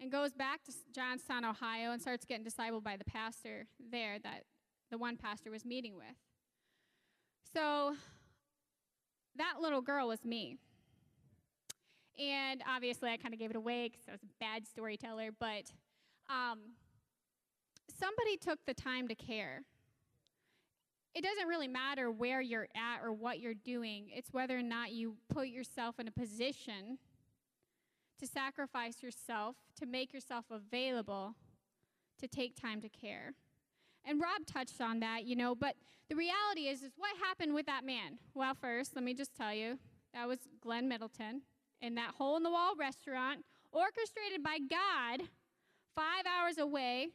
and goes back to Johnstown, Ohio, and starts getting discipled by the pastor there that the one pastor was meeting with. So that little girl was me. And obviously, I kind of gave it away because I was a bad storyteller, but um, somebody took the time to care. It doesn't really matter where you're at or what you're doing, it's whether or not you put yourself in a position to sacrifice yourself, to make yourself available, to take time to care. And Rob touched on that, you know, but the reality is is what happened with that man? Well, first, let me just tell you, that was Glenn Middleton in that hole in the wall restaurant, orchestrated by God 5 hours away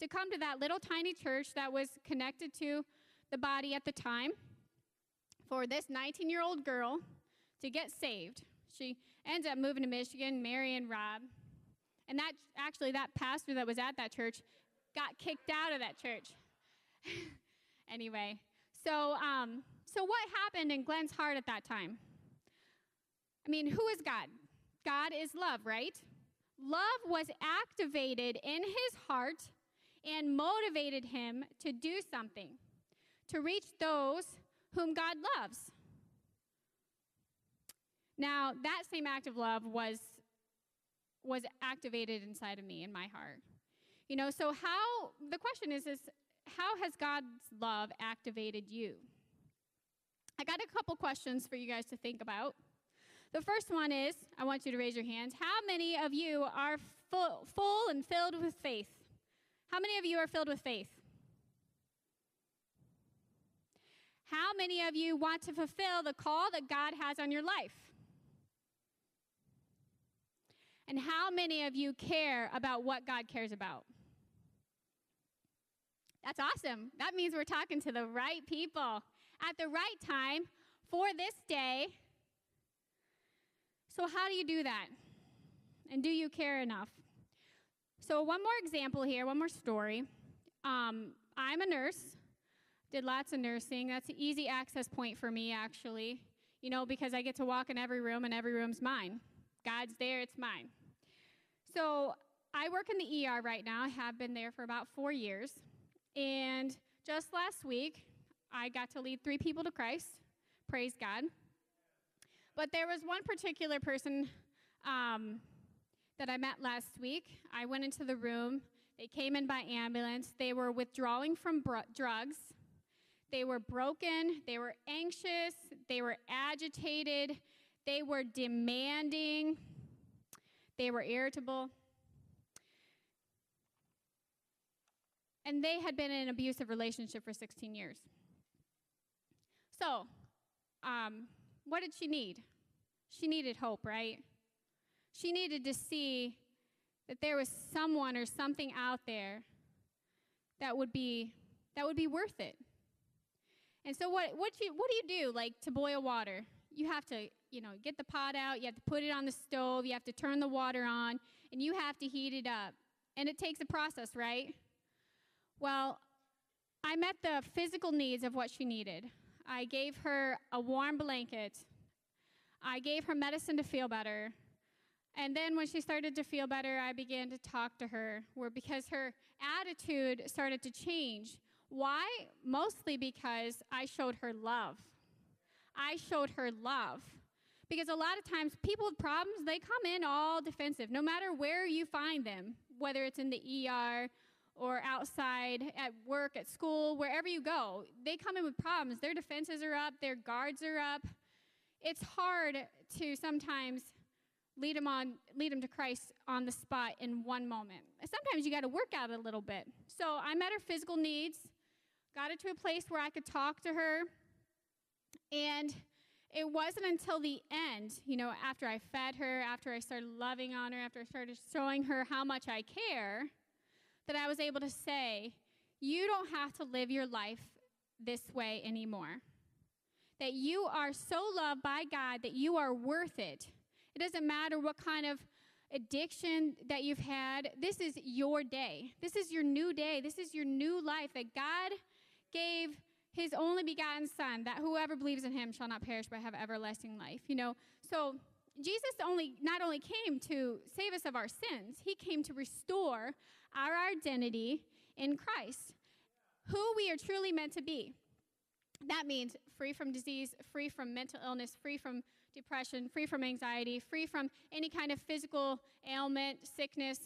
to come to that little tiny church that was connected to the body at the time for this 19-year-old girl to get saved. She ends up moving to Michigan, marrying Rob. And that actually, that pastor that was at that church got kicked out of that church. anyway, so um, so what happened in Glenn's heart at that time? I mean, who is God? God is love, right? Love was activated in his heart and motivated him to do something, to reach those whom God loves. Now, that same act of love was was activated inside of me in my heart. You know, so how the question is is how has God's love activated you? I got a couple questions for you guys to think about. The first one is I want you to raise your hands. How many of you are full, full and filled with faith? How many of you are filled with faith? How many of you want to fulfill the call that God has on your life? And how many of you care about what God cares about? That's awesome. That means we're talking to the right people at the right time for this day. So, how do you do that? And do you care enough? So, one more example here, one more story. Um, I'm a nurse, did lots of nursing. That's an easy access point for me, actually, you know, because I get to walk in every room and every room's mine. God's there, it's mine. So I work in the ER right now. I have been there for about four years. And just last week, I got to lead three people to Christ. Praise God. But there was one particular person um, that I met last week. I went into the room. They came in by ambulance. They were withdrawing from br- drugs. They were broken. They were anxious. They were agitated. They were demanding. They were irritable. And they had been in an abusive relationship for 16 years. So, um, what did she need? She needed hope, right? She needed to see that there was someone or something out there that would be that would be worth it. And so what what you what do you do like to boil water? You have to you know, get the pot out, you have to put it on the stove, you have to turn the water on, and you have to heat it up. And it takes a process, right? Well, I met the physical needs of what she needed. I gave her a warm blanket. I gave her medicine to feel better. And then when she started to feel better, I began to talk to her, where because her attitude started to change. Why? Mostly because I showed her love. I showed her love. Because a lot of times people with problems, they come in all defensive, no matter where you find them, whether it's in the ER or outside at work, at school, wherever you go. They come in with problems. Their defenses are up, their guards are up. It's hard to sometimes lead them on lead them to Christ on the spot in one moment. Sometimes you got to work out a little bit. So I met her physical needs, got her to a place where I could talk to her, and it wasn't until the end, you know, after I fed her, after I started loving on her, after I started showing her how much I care, that I was able to say, You don't have to live your life this way anymore. That you are so loved by God that you are worth it. It doesn't matter what kind of addiction that you've had. This is your day. This is your new day. This is your new life that God gave his only begotten son that whoever believes in him shall not perish but have everlasting life you know? So jesus only not only came to save us of our sins he came to restore our identity in christ who we are truly meant to be. That means free from disease free from mental illness free from depression free from anxiety free from any kind of physical ailment sickness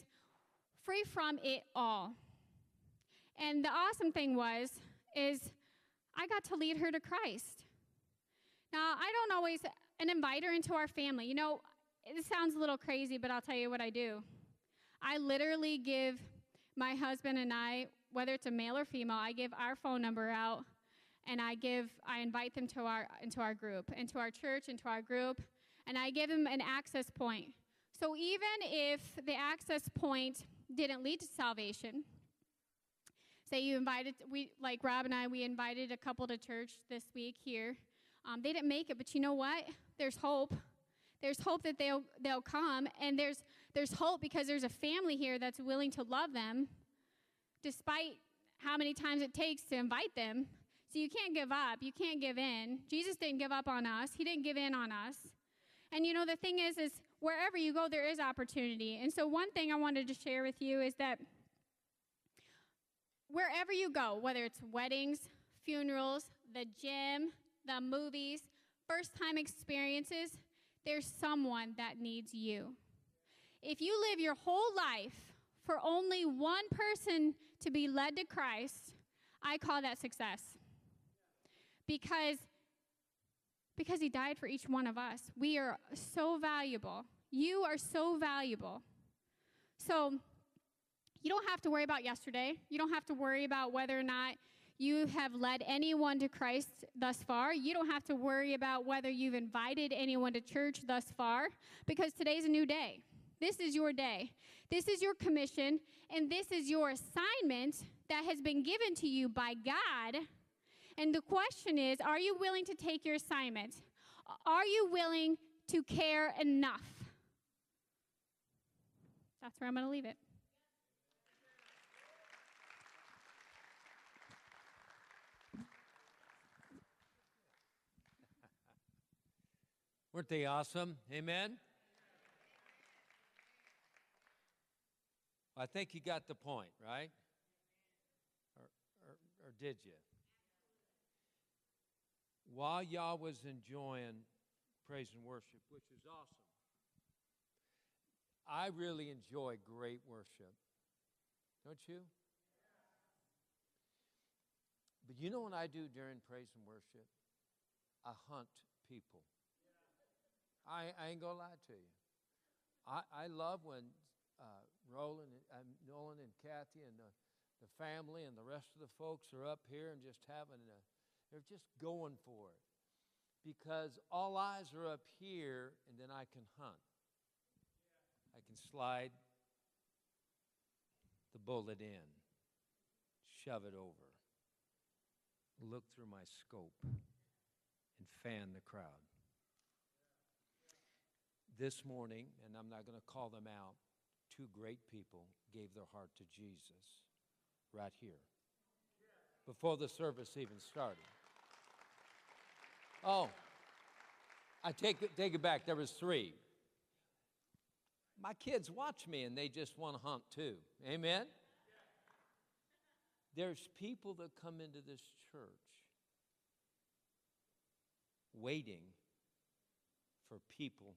free from it all. And the awesome thing was is I got to lead her to Christ. Now, I don't always and invite her into our family. You know, it sounds a little crazy, but I'll tell you what I do. I literally give my husband and I, whether it's a male or female, I give our phone number out and I give I invite them to our into our group, into our church, into our group, and I give them an access point. So even if the access point didn't lead to salvation, Say you invited, we like Rob and I, we invited a couple to church this week here. Um, they didn't make it, but you know what? There's hope. There's hope that they'll they'll come, and there's there's hope because there's a family here that's willing to love them, despite how many times it takes to invite them. So you can't give up. You can't give in. Jesus didn't give up on us. He didn't give in on us. And you know the thing is, is wherever you go, there is opportunity. And so one thing I wanted to share with you is that wherever you go, whether it's weddings, funerals, the gym, the movies, first time experiences, there's someone that needs you. If you live your whole life for only one person to be led to Christ, I call that success. Because because he died for each one of us. We are so valuable. You are so valuable. So, you don't have to worry about yesterday. You don't have to worry about whether or not you have led anyone to Christ thus far. You don't have to worry about whether you've invited anyone to church thus far because today's a new day. This is your day. This is your commission, and this is your assignment that has been given to you by God. And the question is are you willing to take your assignment? Are you willing to care enough? That's where I'm going to leave it. Weren't they awesome? Amen? I think you got the point, right? Or, or, or did you? While y'all was enjoying praise and worship, which is awesome, I really enjoy great worship. Don't you? But you know what I do during praise and worship? I hunt people. I, I ain't gonna lie to you. I, I love when uh, Roland, uh, Nolan, and Kathy, and the, the family, and the rest of the folks are up here and just having a, they're just going for it. Because all eyes are up here, and then I can hunt. I can slide the bullet in, shove it over, look through my scope, and fan the crowd this morning, and I'm not going to call them out, two great people gave their heart to Jesus right here before the service even started. Oh, I take it, take it back. There was three. My kids watch me and they just want to hunt too. Amen? There's people that come into this church waiting for people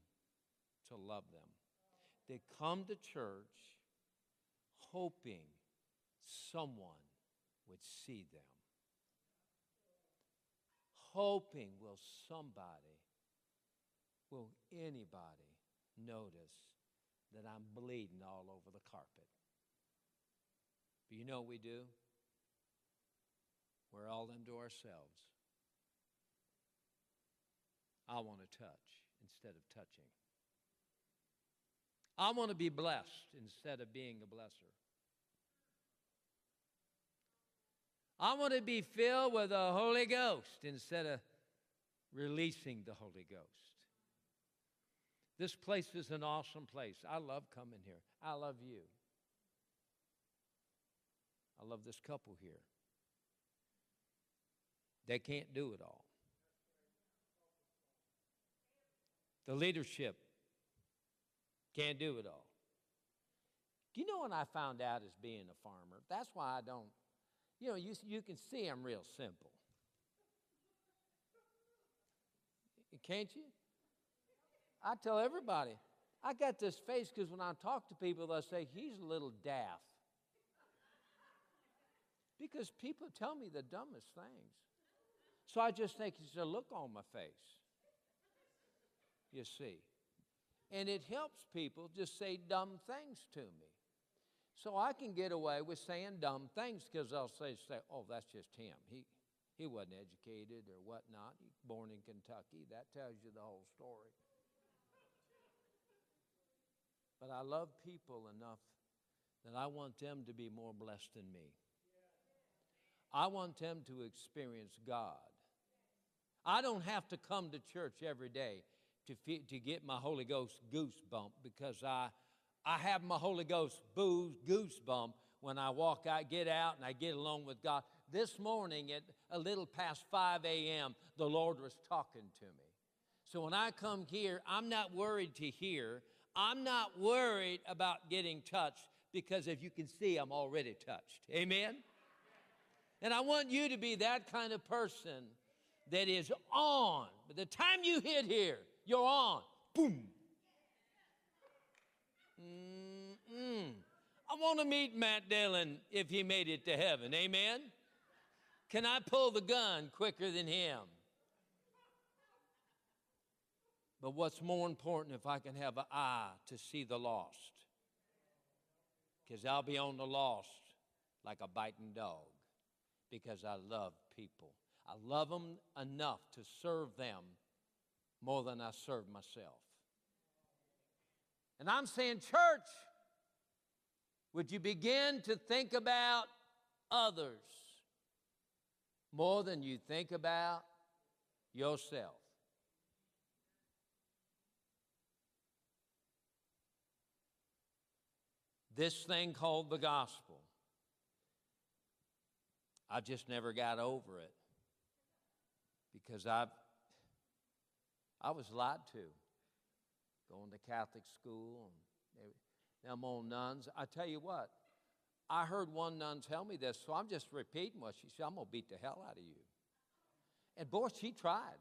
to love them. They come to church hoping someone would see them, hoping will somebody, will anybody notice that I'm bleeding all over the carpet. But you know what we do? We're all into ourselves. I want to touch instead of touching. I want to be blessed instead of being a blesser. I want to be filled with the Holy Ghost instead of releasing the Holy Ghost. This place is an awesome place. I love coming here. I love you. I love this couple here. They can't do it all. The leadership can't do it all. You know what I found out as being a farmer? That's why I don't, you know, you, you can see I'm real simple. Can't you? I tell everybody, I got this face because when I talk to people, they'll say, he's a little daft. Because people tell me the dumbest things. So I just think it's a look on my face. You see. And it helps people just say dumb things to me. So I can get away with saying dumb things because they'll say, say, oh, that's just him. He, he wasn't educated or whatnot. He born in Kentucky. That tells you the whole story. But I love people enough that I want them to be more blessed than me. I want them to experience God. I don't have to come to church every day to, to get my Holy Ghost goosebump because I, I have my Holy Ghost booze, goosebump when I walk out, get out, and I get along with God. This morning at a little past 5 a.m., the Lord was talking to me. So when I come here, I'm not worried to hear. I'm not worried about getting touched because if you can see, I'm already touched. Amen? And I want you to be that kind of person that is on. By the time you hit here, you're on. Boom. Mm-mm. I want to meet Matt Dillon if he made it to heaven. Amen? Can I pull the gun quicker than him? But what's more important if I can have an eye to see the lost? Because I'll be on the lost like a biting dog because I love people. I love them enough to serve them more than I serve myself. And I'm saying, church, would you begin to think about others more than you think about yourself? This thing called the gospel, I just never got over it because I've I was lied to. Going to Catholic school and them old nuns. I tell you what, I heard one nun tell me this, so I'm just repeating what she said. I'm gonna beat the hell out of you. And boy, she tried.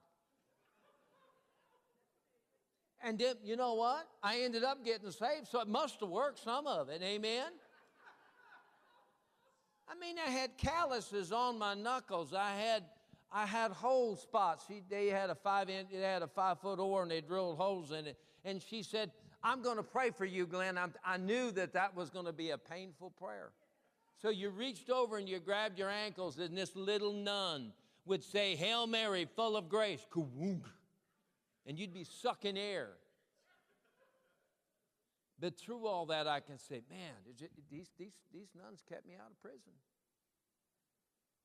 And then, you know what? I ended up getting saved, so it must have worked some of it. Amen? I mean, I had calluses on my knuckles. I had I had hole spots. She, they had a five inch, they had a five foot oar and they drilled holes in it. And she said, I'm going to pray for you, Glenn. I'm, I knew that that was going to be a painful prayer. So you reached over and you grabbed your ankles, and this little nun would say, Hail Mary, full of grace, and you'd be sucking air. But through all that, I can say, man, these, these, these nuns kept me out of prison.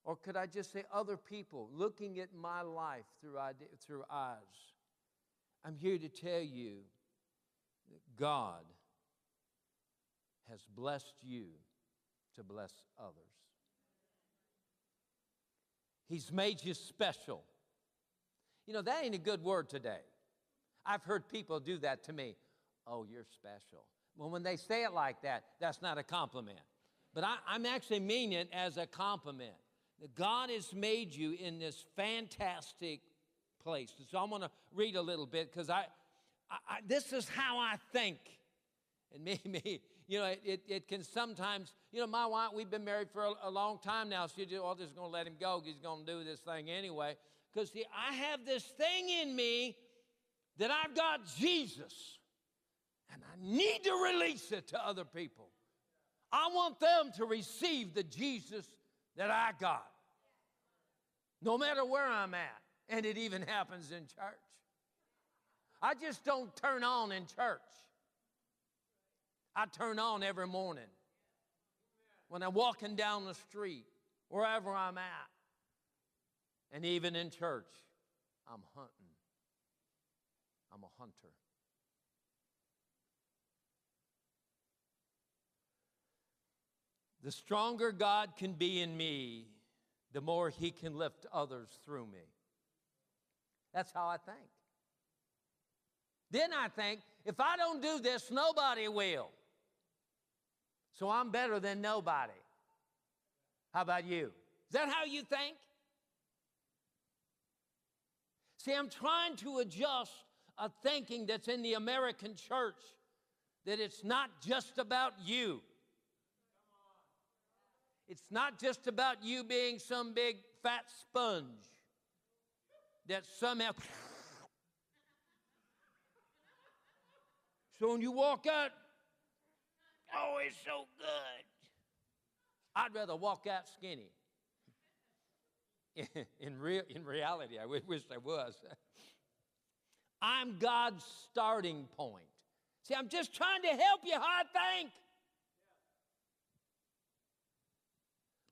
Or could I just say other people looking at my life through, through eyes? I'm here to tell you that God has blessed you to bless others. He's made you special. You know, that ain't a good word today. I've heard people do that to me. Oh, you're special. Well, when they say it like that, that's not a compliment. But I, am actually meaning it as a compliment. God has made you in this fantastic place. So I'm going to read a little bit because I, I, I, this is how I think. And maybe, you know, it, it, can sometimes, you know, my wife, we've been married for a, a long time now. So you just, oh, just going to let him go. He's going to do this thing anyway. Because, see, I have this thing in me that I've got Jesus. And I need to release it to other people. I want them to receive the Jesus that I got, no matter where I'm at. And it even happens in church. I just don't turn on in church. I turn on every morning when I'm walking down the street, wherever I'm at. And even in church, I'm hunting. I'm a hunter. The stronger God can be in me, the more He can lift others through me. That's how I think. Then I think, if I don't do this, nobody will. So I'm better than nobody. How about you? Is that how you think? See, I'm trying to adjust a thinking that's in the American church that it's not just about you. It's not just about you being some big fat sponge that somehow. so when you walk out, oh, it's so good. I'd rather walk out skinny. in, real, in reality, I wish I was. I'm God's starting point. See, I'm just trying to help you how I think.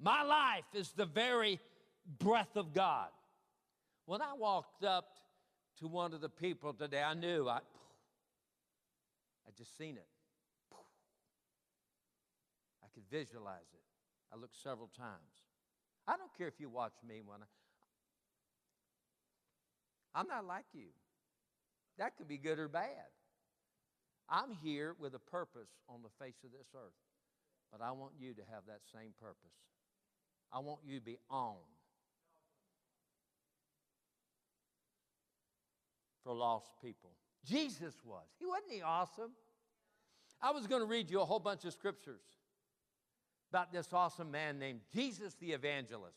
My life is the very breath of God. When I walked up to one of the people today, I knew I, I just seen it. I could visualize it. I looked several times. I don't care if you watch me when I, I'm not like you. That could be good or bad. I'm here with a purpose on the face of this earth, but I want you to have that same purpose. I want you to be on for lost people. Jesus was. He wasn't he awesome? I was going to read you a whole bunch of scriptures about this awesome man named Jesus the evangelist.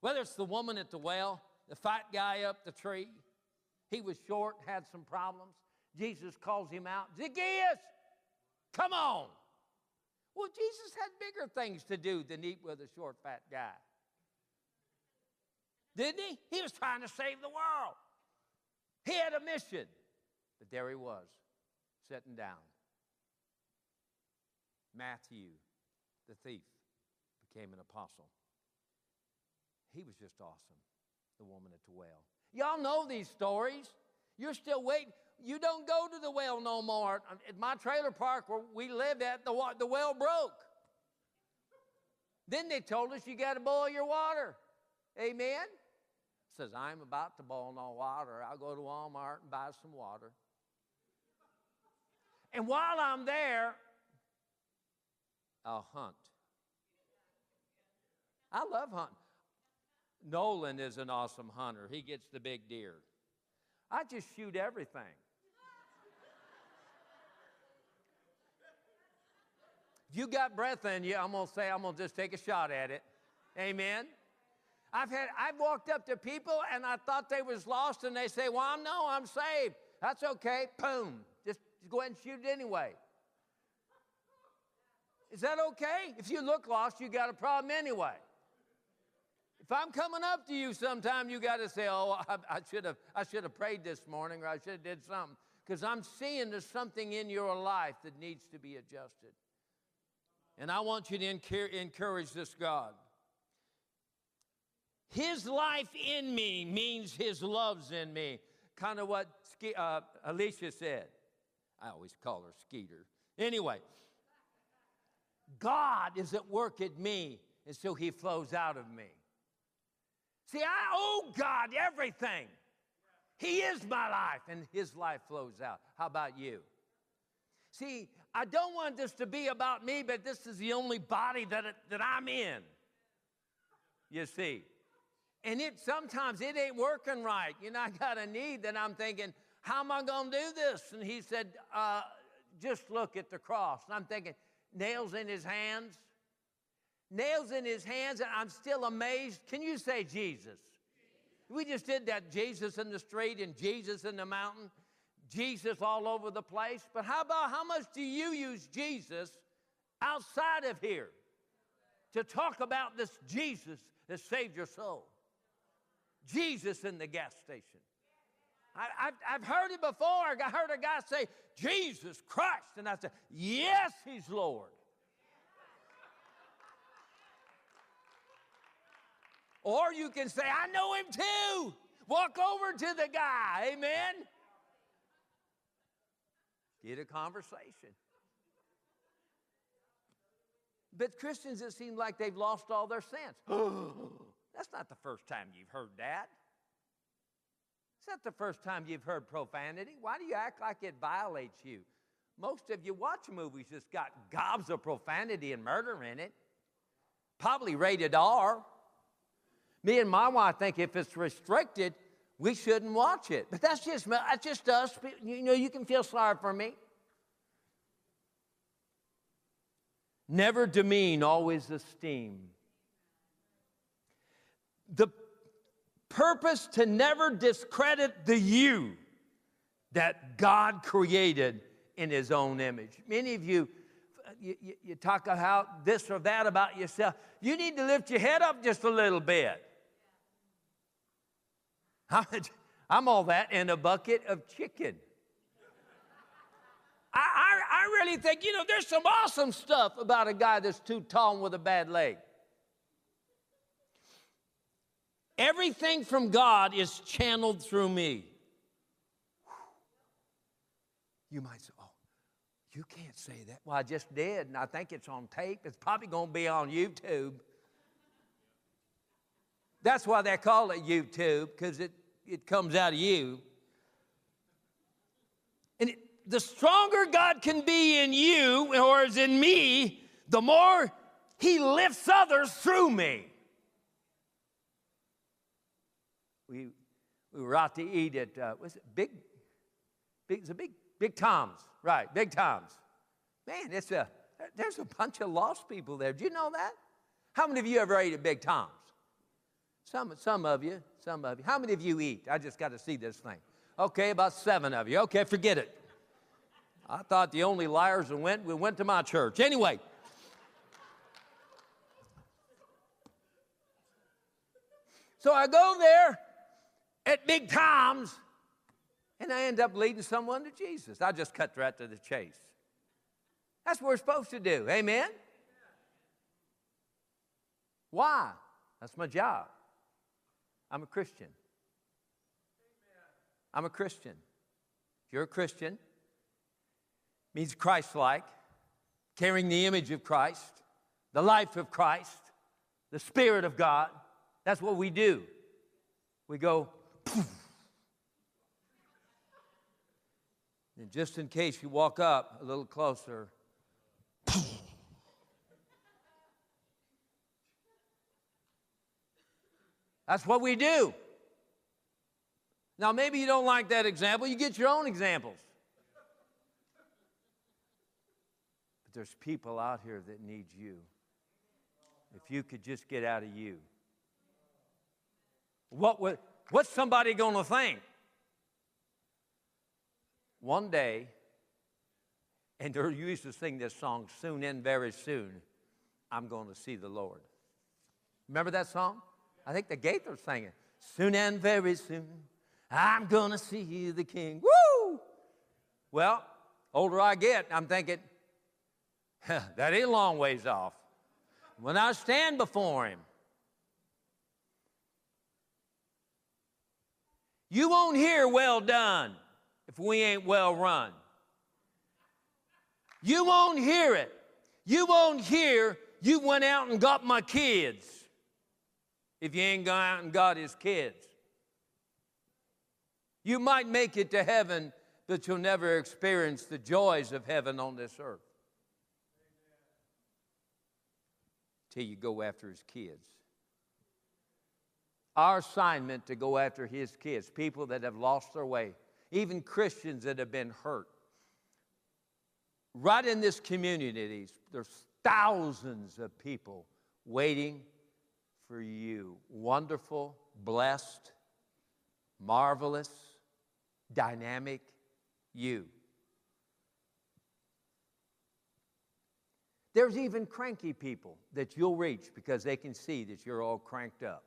Whether it's the woman at the well, the fat guy up the tree, he was short, had some problems. Jesus calls him out, Zacchaeus, come on. Well, Jesus had bigger things to do than eat with a short, fat guy. Didn't he? He was trying to save the world. He had a mission. But there he was, sitting down. Matthew, the thief, became an apostle. He was just awesome, the woman at the well. Y'all know these stories. You're still waiting. You don't go to the well no more. At my trailer park where we lived at, the, the well broke. Then they told us you got to boil your water. Amen? Says, I'm about to boil no water. I'll go to Walmart and buy some water. And while I'm there, I'll hunt. I love hunting. Nolan is an awesome hunter. He gets the big deer. I just shoot everything. If you got breath in you, I'm gonna say I'm gonna just take a shot at it. Amen. I've had I've walked up to people and I thought they was lost, and they say, "Well, no, I'm saved." That's okay. Boom. Just, just go ahead and shoot it anyway. Is that okay? If you look lost, you got a problem anyway. If I'm coming up to you sometime, you got to say, "Oh, I, I should have I should have prayed this morning, or I should have did something," because I'm seeing there's something in your life that needs to be adjusted. And I want you to encourage this God. His life in me means His love's in me. Kind of what uh, Alicia said. I always call her Skeeter. Anyway, God is at work in me, and so He flows out of me. See, I owe God everything. He is my life, and His life flows out. How about you? See, I don't want this to be about me, but this is the only body that, it, that I'm in. You see. And it sometimes it ain't working right. You know, I got a need that I'm thinking, how am I going to do this? And he said, uh, just look at the cross. And I'm thinking, nails in his hands, nails in his hands, and I'm still amazed. Can you say Jesus? We just did that Jesus in the street and Jesus in the mountain, Jesus all over the place. But how about how much do you use Jesus outside of here to talk about this Jesus that saved your soul? Jesus in the gas station. I, have heard it before. I heard a guy say, Jesus Christ. And I said, Yes, He's Lord. Or you can say, I know him too. Walk over to the guy. Amen. Get a conversation. But Christians, it seems like they've lost all their sense. That's not the first time you've heard that. It's not the first time you've heard profanity. Why do you act like it violates you? Most of you watch movies that's got gobs of profanity and murder in it, probably rated R. Me and my wife think if it's restricted, we shouldn't watch it. But that's just that's just us. You know, you can feel sorry for me. Never demean, always esteem. The purpose to never discredit the you that God created in His own image. Many of you, you, you, talk about this or that about yourself. You need to lift your head up just a little bit. I'm all that and a bucket of chicken. I, I, I really think, you know, there's some awesome stuff about a guy that's too tall and with a bad leg. Everything from God is channeled through me. You might say, oh, you can't say that. Well, I just did, and I think it's on tape. It's probably going to be on YouTube. That's why they call it YouTube, because it, it comes out of you. And it, the stronger God can be in you or is in me, the more He lifts others through me. we, we were out to eat at, uh, was it Big, Big, it's a Big, Big Tom's, right, Big Tom's. Man, it's a, there's a bunch of lost people there. Do you know that? How many of you ever ate at Big Tom's? Some, some of you, some of you. How many of you eat? I just got to see this thing. Okay, about seven of you. Okay, forget it. I thought the only liars that went, we went to my church. Anyway. So I go there, at Big Tom's and I end up leading someone to Jesus. I just cut right to the chase. That's what we're supposed to do. Amen? Why? That's my job. I'm a Christian. I'm a Christian. If you're a Christian, means Christ like, carrying the image of Christ, the life of Christ, the Spirit of God. That's what we do. We go, and just in case you walk up a little closer, That's what we do. Now, maybe you don't like that example. You get your own examples. But there's people out here that need you. If you could just get out of you. What would, What's somebody going to think? One day, and they used to sing this song, soon and very soon, I'm going to see the Lord. Remember that song? I think the Gaithers sang it. Soon and very soon, I'm to see the King. Woo! Well, older I get, I'm thinking, that ain't a long ways off. When I stand before Him, You won't hear well done if we ain't well run. You won't hear it. You won't hear you went out and got my kids if you ain't gone out and got his kids. You might make it to heaven, but you'll never experience the joys of heaven on this earth. Till you go after his kids. Our assignment to go after his kids, people that have lost their way, even Christians that have been hurt. Right in this community, there's thousands of people waiting for you. Wonderful, blessed, marvelous, dynamic you. There's even cranky people that you'll reach because they can see that you're all cranked up.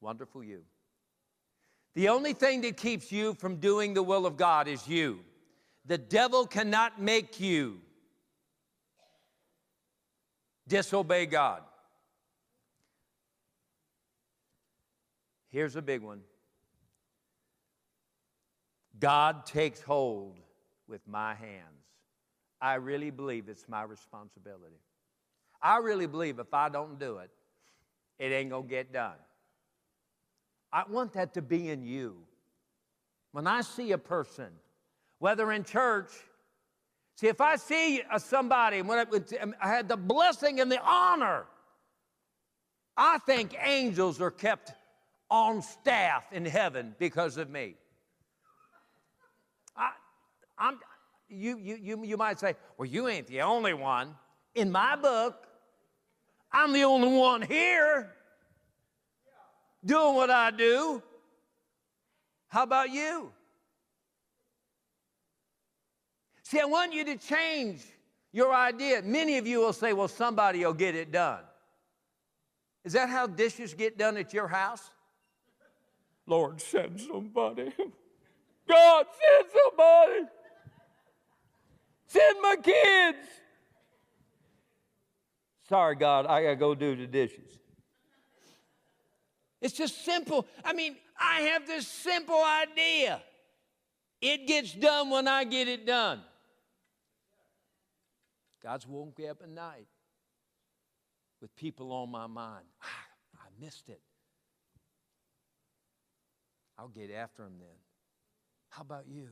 Wonderful you. The only thing that keeps you from doing the will of God is you. The devil cannot make you disobey God. Here's a big one God takes hold with my hands. I really believe it's my responsibility. I really believe if I don't do it, it ain't going to get done. I want that to be in you. When I see a person, whether in church, see, if I see somebody, when um, I had the blessing and the honor, I think angels are kept on staff in heaven because of me. I, I'm, you, you, you, you might say, well, you ain't the only one. In my book, I'm the only one here doing what I do. How about you? See, I want you to change your idea. Many of you will say, well, somebody will get it done. Is that how dishes get done at your house? Lord, send somebody. God, send somebody. Send my kids. Sorry, God, I got to go do the dishes. It's just simple. I mean, I have this simple idea. It gets done when I get it done. God's woke me up at night with people on my mind. Ah, I missed it. I'll get after them then. How about you?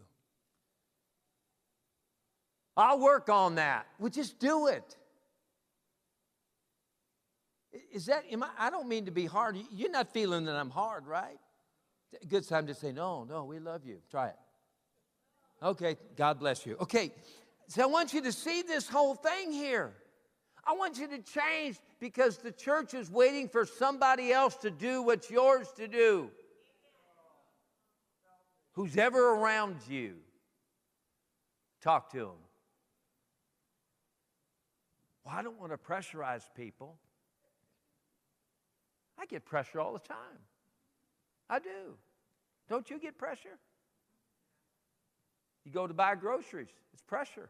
I'll work on that. Well, just do it. Is that, am I, I don't mean to be hard. You're not feeling that I'm hard, right? Good time to say, no, no, we love you. Try it. Okay, God bless you. Okay, so I want you to see this whole thing here. I want you to change because the church is waiting for somebody else to do what's yours to do. Who's ever around you, talk to them. Well, I don't want to pressurize people. I get pressure all the time. I do. Don't you get pressure? You go to buy groceries, it's pressure.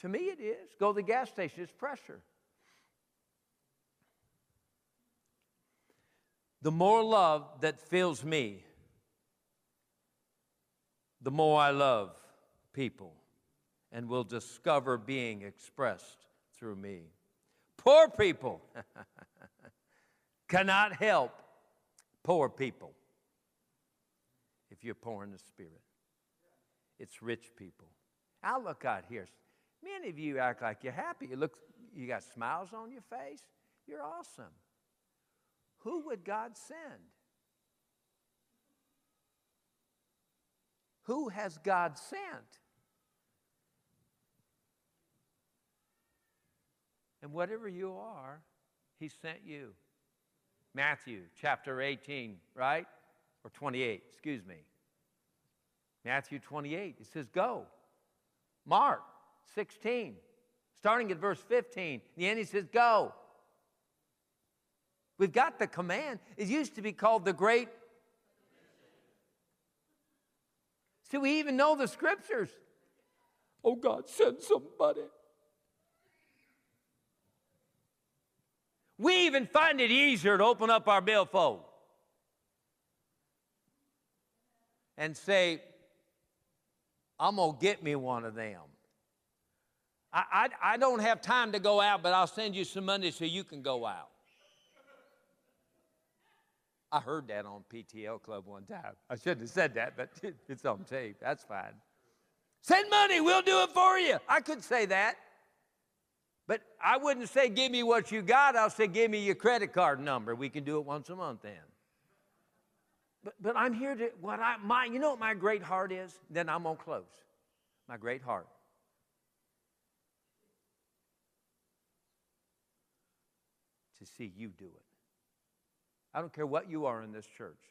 To me, it is. Go to the gas station, it's pressure. The more love that fills me, the more I love people and will discover being expressed through me. Poor people cannot help poor people if you're poor in the spirit. It's rich people. I look out here. Many of you act like you're happy. You look, you got smiles on your face. You're awesome. Who would God send? Who has God sent? And whatever you are, He sent you. Matthew chapter 18, right? Or 28, excuse me. Matthew 28, it says, Go. Mark 16, starting at verse 15. In the end, he says, Go. We've got the command. It used to be called the Great. See, we even know the scriptures. Oh, God, send somebody. We even find it easier to open up our billfold and say, I'm going to get me one of them. I, I, I, don't have time to go out, but I'll send you some money so you can go out. I heard that on PTL Club one time. I shouldn't have said that, but it's on tape. That's fine. Send money, we'll do it for you. I could say that. But I wouldn't say, give me what you got. I'll say, give me your credit card number. We can do it once a month then. But, but I'm here to, what I, my, you know what my great heart is? Then I'm to close. My great heart. To see you do it. I don't care what you are in this church.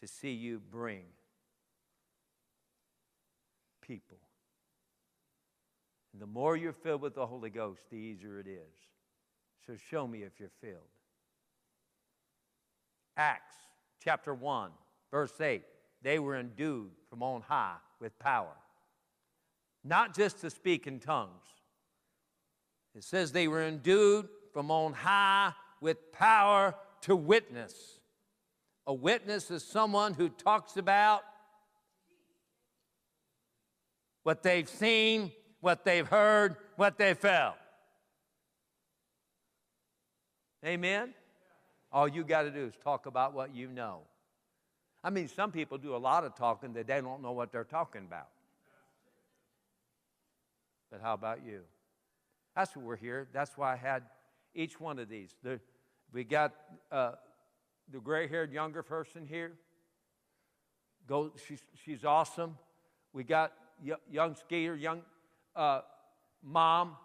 To see you bring people. And the more you're filled with the Holy Ghost, the easier it is. So show me if you're filled. Acts chapter 1, verse 8. They were endued from on high with power, not just to speak in tongues. It says they were endued from on high with power to witness. A witness is someone who talks about what they've seen, what they've heard, what they felt. Amen? All you got to do is talk about what you know. I mean, some people do a lot of talking that they don't know what they're talking about. But how about you? That's what we're here. That's why I had each one of these. The, we got uh, the gray haired younger person here. Go, she's, she's awesome. We got young skier, young uh, mom,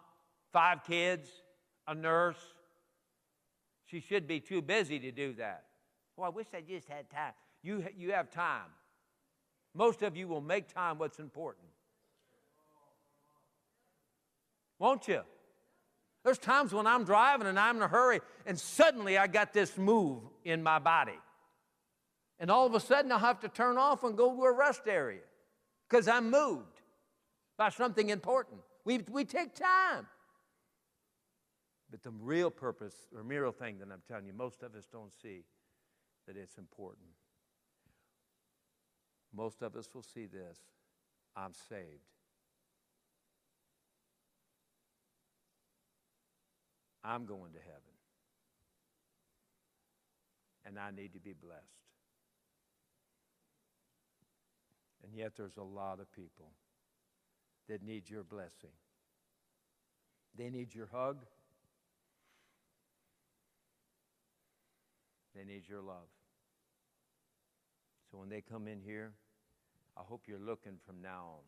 five kids, a nurse. She should be too busy to do that. Well, I wish I just had time. You, you have time. Most of you will make time what's important. Won't you? There's times when I'm driving and I'm in a hurry, and suddenly I got this move in my body. And all of a sudden I'll have to turn off and go to a rest area because I'm moved by something important. We, we take time. But the real purpose or real thing that I'm telling you, most of us don't see that it's important. Most of us will see this I'm saved. I'm going to heaven. And I need to be blessed. And yet there's a lot of people that need your blessing. They need your hug. They need your love. So when they come in here, I hope you're looking from now on.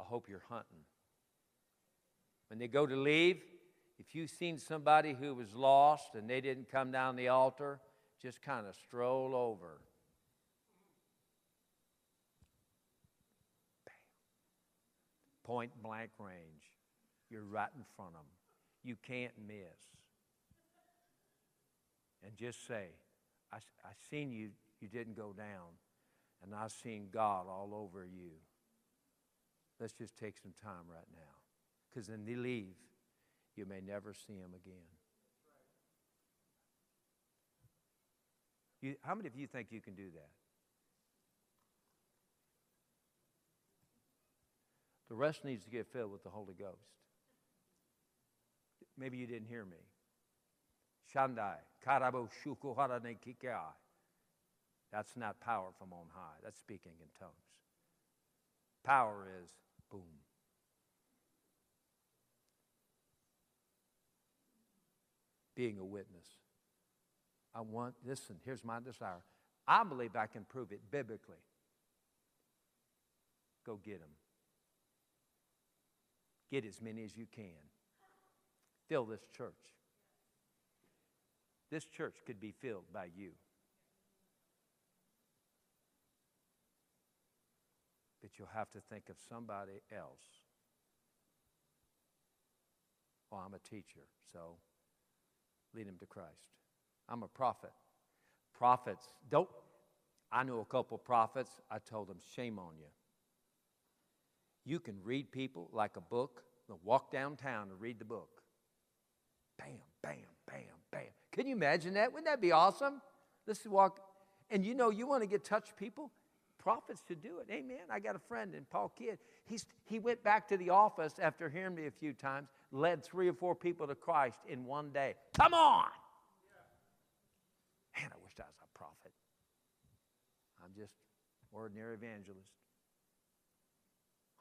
I hope you're hunting. When they go to leave, if you've seen somebody who was lost and they didn't come down the altar, just kind of stroll over. Bam. Point blank range. You're right in front of them. You can't miss. And just say, I, I seen you, you didn't go down, and I seen God all over you. Let's just take some time right now. Because when they leave, you may never see him again. You, how many of you think you can do that? The rest needs to get filled with the Holy Ghost. Maybe you didn't hear me. Shandai, karabo shuku harane kikai. That's not power from on high. That's speaking in tongues. Power is boom. Being a witness. I want, listen, here's my desire. I believe I can prove it biblically. Go get them. Get as many as you can. Fill this church. This church could be filled by you. But you'll have to think of somebody else. Well, I'm a teacher, so lead him to Christ. I'm a prophet. Prophets, don't. I knew a couple prophets. I told them, shame on you. You can read people like a book, walk downtown and read the book. Bam, bam, bam, bam. Can you imagine that? Wouldn't that be awesome? Let's walk. And you know, you want to get touch people? prophets should do it. Amen. I got a friend in Paul Kidd. He's, he went back to the office after hearing me a few times, led three or four people to Christ in one day. Come on! Man, I wish I was a prophet. I'm just ordinary evangelist,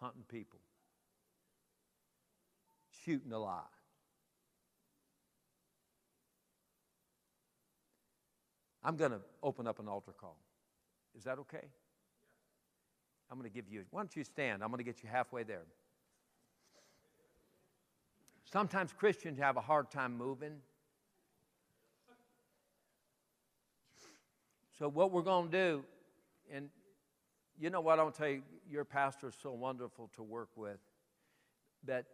hunting people, shooting a lie. I'm going to open up an altar call. Is that okay? I'm going to give you, why don't you stand? I'm going to get you halfway there. Sometimes Christians have a hard time moving. So, what we're going to do, and you know what, I'll tell you, your pastor is so wonderful to work with that,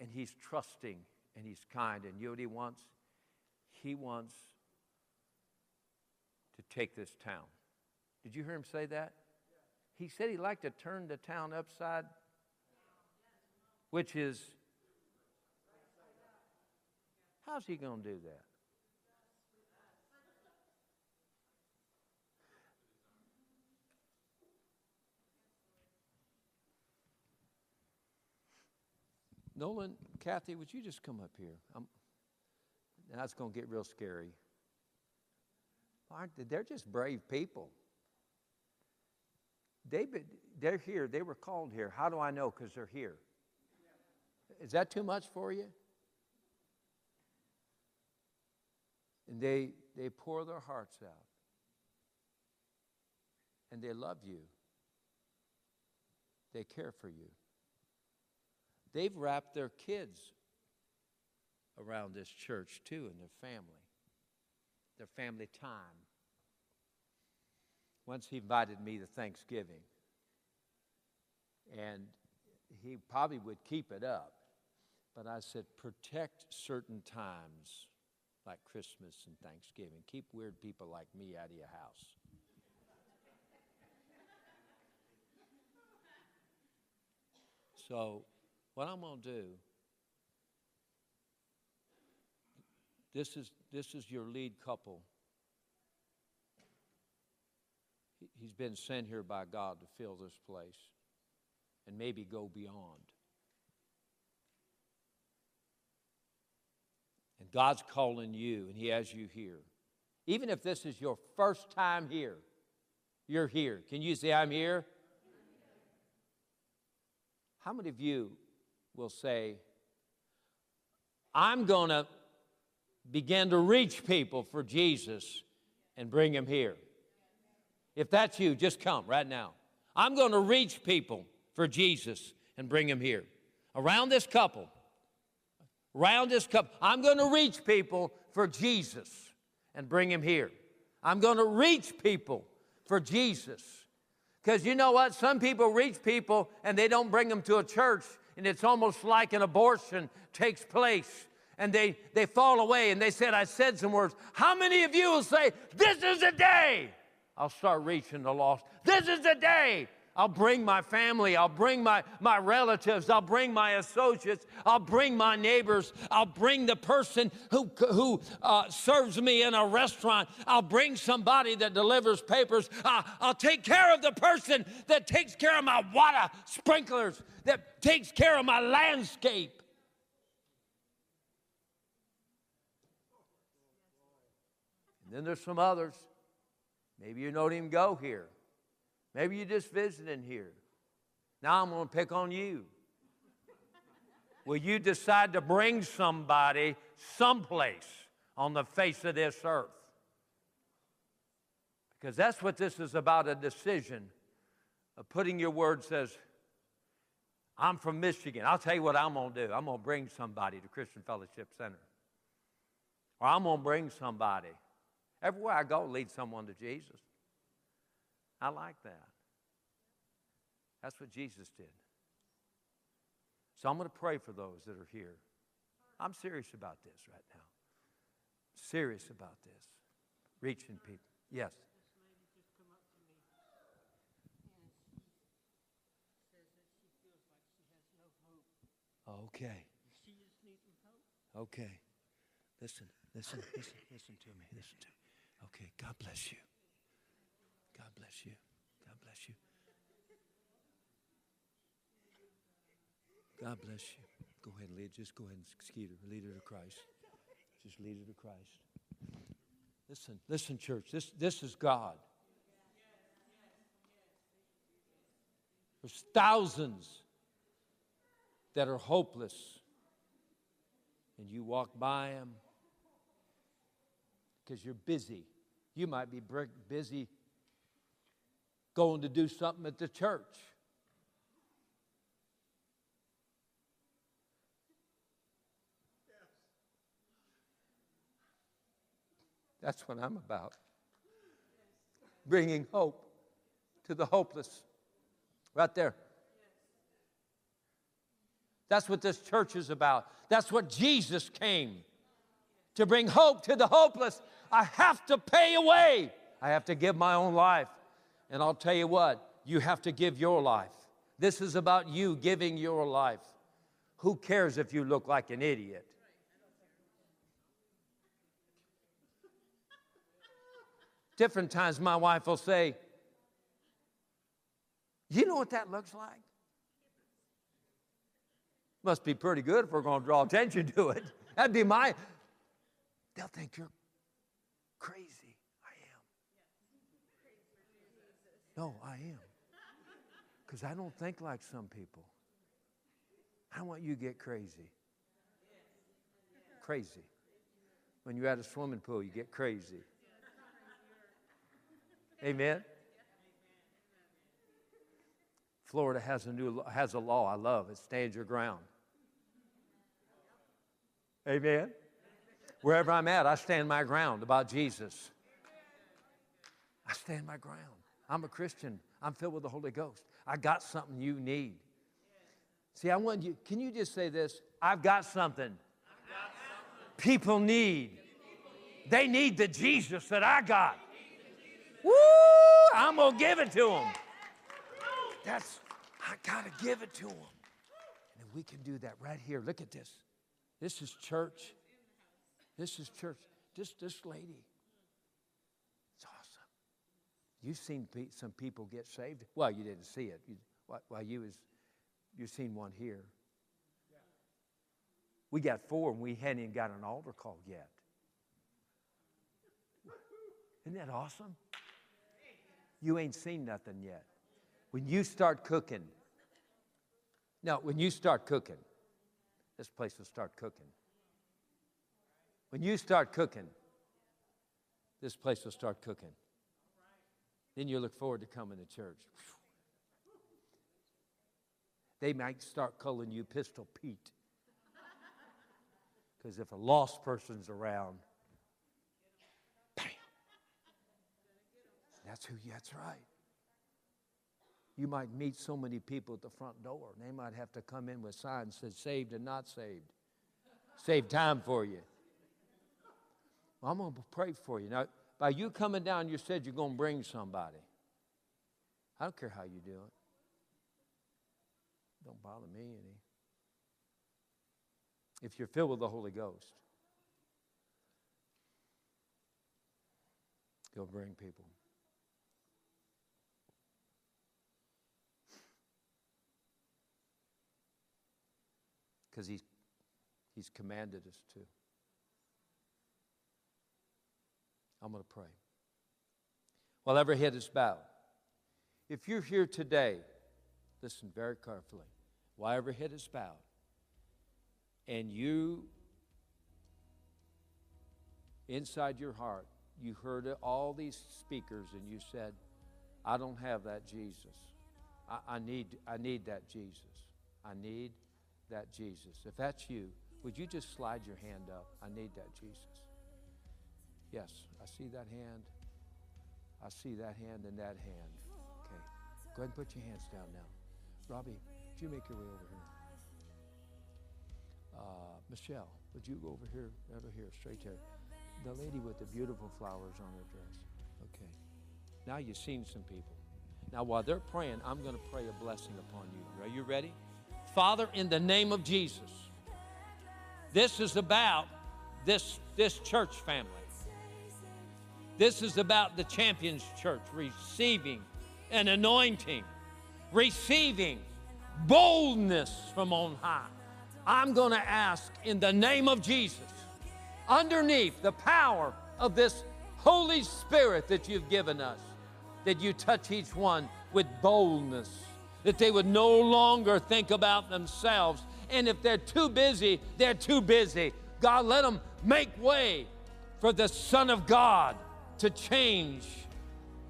and he's trusting and he's kind. And you know what he wants? He wants to take this town. Did you hear him say that? He said he'd like to turn the town upside, which is, how's he going to do that? Nolan, Kathy, would you just come up here? I'm, now it's going to get real scary. They're just brave people. David, they're here. They were called here. How do I know? Because they're here. Is that too much for you? And they, they pour their hearts out. And they love you. They care for you. They've wrapped their kids around this church too and their family, their family time. Once he invited me to Thanksgiving, and he probably would keep it up. But I said, protect certain times like Christmas and Thanksgiving. Keep weird people like me out of your house. so, what I'm going to do, this is, this is your lead couple He's been sent here by God to fill this place and maybe go beyond. And God's calling you, and He has you here. Even if this is your first time here, you're here. Can you say, I'm here? How many of you will say, I'm going to begin to reach people for Jesus and bring them here? If that's you, just come right now. I'm going to reach people for Jesus and bring them here. Around this couple, around this couple, I'm going to reach people for Jesus and bring them here. I'm going to reach people for Jesus. Because you know what? Some people reach people and they don't bring them to a church, and it's almost like an abortion takes place. And they, they fall away and they said, I said some words. How many of you will say, This is the day I'll start reaching the lost. This is the day. I'll bring my family. I'll bring my, my relatives. I'll bring my associates. I'll bring my neighbors. I'll bring the person who, who uh, serves me in a restaurant. I'll bring somebody that delivers papers. Uh, I'll take care of the person that takes care of my water sprinklers, that takes care of my landscape. And then there's some others Maybe you don't even go here. Maybe you're just visiting here. Now I'm going to pick on you. Will you decide to bring somebody someplace on the face of this earth? Because that's what this is about a decision of putting your word says, I'm from Michigan. I'll tell you what I'm going to do. I'm going to bring somebody to Christian Fellowship Center. Or I'm going to bring somebody Everywhere I go, lead someone to Jesus. I like that. That's what Jesus did. So I'm going to pray for those that are here. I'm serious about this right now. Serious about this. Reaching people. Yes. Okay. Okay. Listen, listen, listen, listen to me. Listen to me. Okay, God bless you. God bless you. God bless you. God bless you. Go ahead and lead. Just go ahead and skeeter. Lead her to Christ. Just lead her to Christ. Listen, listen, church. This, this is God. There's thousands that are hopeless, and you walk by them because you're busy. You might be busy going to do something at the church. That's what I'm about. Bringing hope to the hopeless. Right there. That's what this church is about. That's what Jesus came to bring hope to the hopeless. I have to pay away. I have to give my own life. And I'll tell you what, you have to give your life. This is about you giving your life. Who cares if you look like an idiot? Different times my wife will say, You know what that looks like? Must be pretty good if we're going to draw attention to it. That'd be my. They'll think you're crazy. I am. No, I am. Because I don't think like some people. I want you to get crazy. Crazy. When you're at a swimming pool, you get crazy. Amen. Florida has a new has a law I love. It stands your ground. Amen. Wherever I'm at, I stand my ground about Jesus. I stand my ground. I'm a Christian. I'm filled with the Holy Ghost. I got something you need. See, I want you, can you just say this? I've got something. People need. They need the Jesus that I got. Woo! I'm going to give it to them. That's, I got to give it to them. And we can do that right here. Look at this. This is church. This is church. This, this lady. You've seen pe- some people get saved. Well, you didn't see it. You, while you was, you've seen one here. We got four and we hadn't even got an altar call yet. Isn't that awesome? You ain't seen nothing yet. When you start cooking, now, when you start cooking, this place will start cooking. When you start cooking, this place will start cooking. Then you look forward to coming to church. They might start calling you Pistol Pete. Because if a lost person's around, bam. That's who, that's right. You might meet so many people at the front door, they might have to come in with signs that said saved and not saved. Save time for you. Well, I'm going to pray for you. Now, by you coming down, you said you're going to bring somebody. I don't care how you do it. Don't bother me any. If you're filled with the Holy Ghost, you'll bring people. Because he's, he's commanded us to. I'm going to pray. While every head is bowed, if you're here today, listen very carefully. While every head is bowed, and you, inside your heart, you heard all these speakers and you said, I don't have that Jesus. I, I, need, I need that Jesus. I need that Jesus. If that's you, would you just slide your hand up? I need that Jesus. Yes, I see that hand. I see that hand and that hand. Okay. Go ahead and put your hands down now. Robbie, would you make your way over here? Uh, Michelle, would you go over here, over here, straight there? The lady with the beautiful flowers on her dress. Okay. Now you've seen some people. Now, while they're praying, I'm going to pray a blessing upon you. Are you ready? Father, in the name of Jesus, this is about this, this church family. This is about the Champions Church receiving and anointing, receiving boldness from on high. I'm going to ask in the name of Jesus, underneath the power of this Holy Spirit that you've given us, that you touch each one with boldness, that they would no longer think about themselves. And if they're too busy, they're too busy. God, let them make way for the Son of God to change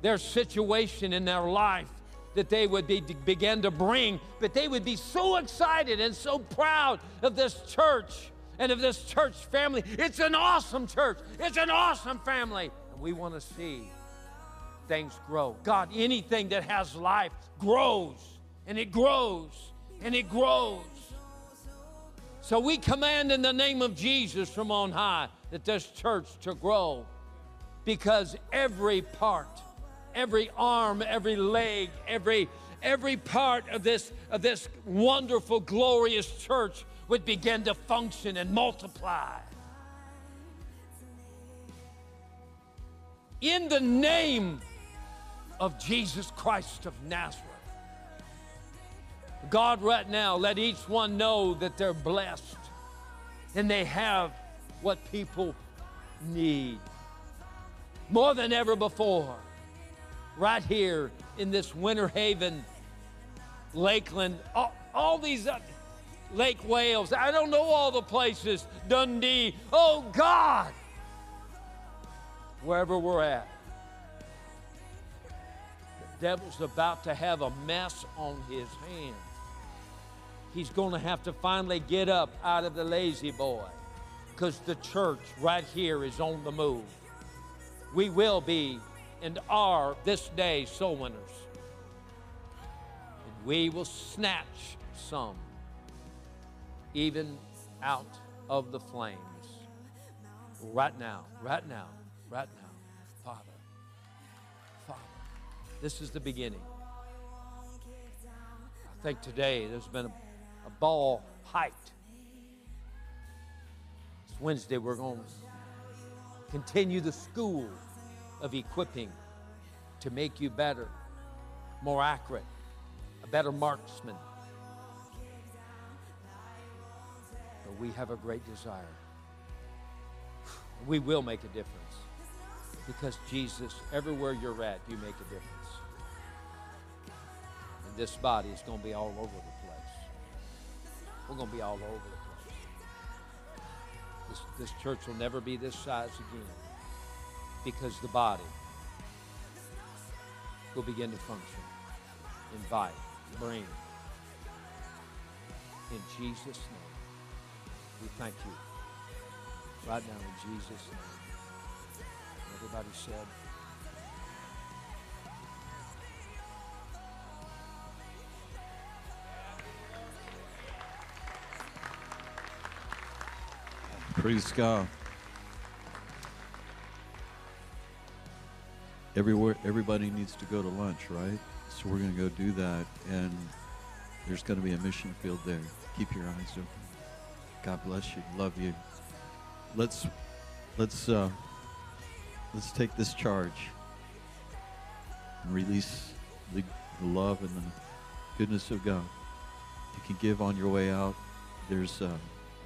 their situation in their life that they would be, begin to bring, but they would be so excited and so proud of this church and of this church family. It's an awesome church, it's an awesome family. And we want to see things grow. God, anything that has life grows and it grows and it grows. So we command in the name of Jesus from on high that this church to grow because every part every arm, every leg, every every part of this of this wonderful glorious church would begin to function and multiply. In the name of Jesus Christ of Nazareth. God, right now, let each one know that they're blessed and they have what people need more than ever before right here in this Winter Haven, Lakeland, all, all these uh, Lake Wales. I don't know all the places, Dundee. Oh God, wherever we're at. The devil's about to have a mess on his hands. He's going to have to finally get up out of the La-Z-Boy because the church right here is on the move. We will be and are this day soul winners. And we will snatch some even out of the flames. Right now, right now, right now, Father. Father, this is the beginning. I think today there's been a, a ball hiked. It's Wednesday, we're going to continue the school of equipping to make you better, more accurate, a better marksman. But we have a great desire. We will make a difference because Jesus, everywhere you're at, you make a difference. And this body is going to be all over the place. We're going to be all over. This, this church will never be this size again because the body will begin to function. Invite, bring. In Jesus' name, we thank you. Right now, in Jesus' name. Everybody said, Praise God. everywhere everybody needs to go to lunch, right? So we're going to go do that, and there's going to be a mission field there. Keep your eyes open. God bless you. Love you. Let's let's uh, let's take this charge and release the, the love and the goodness of God. You can give on your way out. There's uh,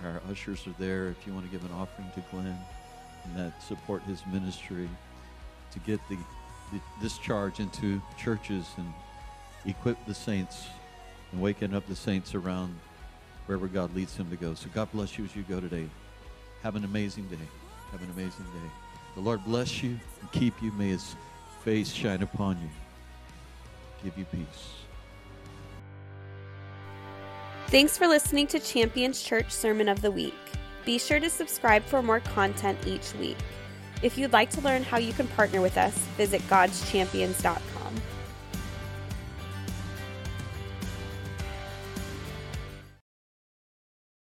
our ushers are there if you want to give an offering to Glenn and that support his ministry to get the, the, this charge into churches and equip the saints and waking up the saints around wherever God leads them to go. So God bless you as you go today. Have an amazing day. Have an amazing day. The Lord bless you and keep you. May his face shine upon you. Give you peace. Thanks for listening to Champions Church Sermon of the Week. Be sure to subscribe for more content each week. If you'd like to learn how you can partner with us, visit godschampions.com.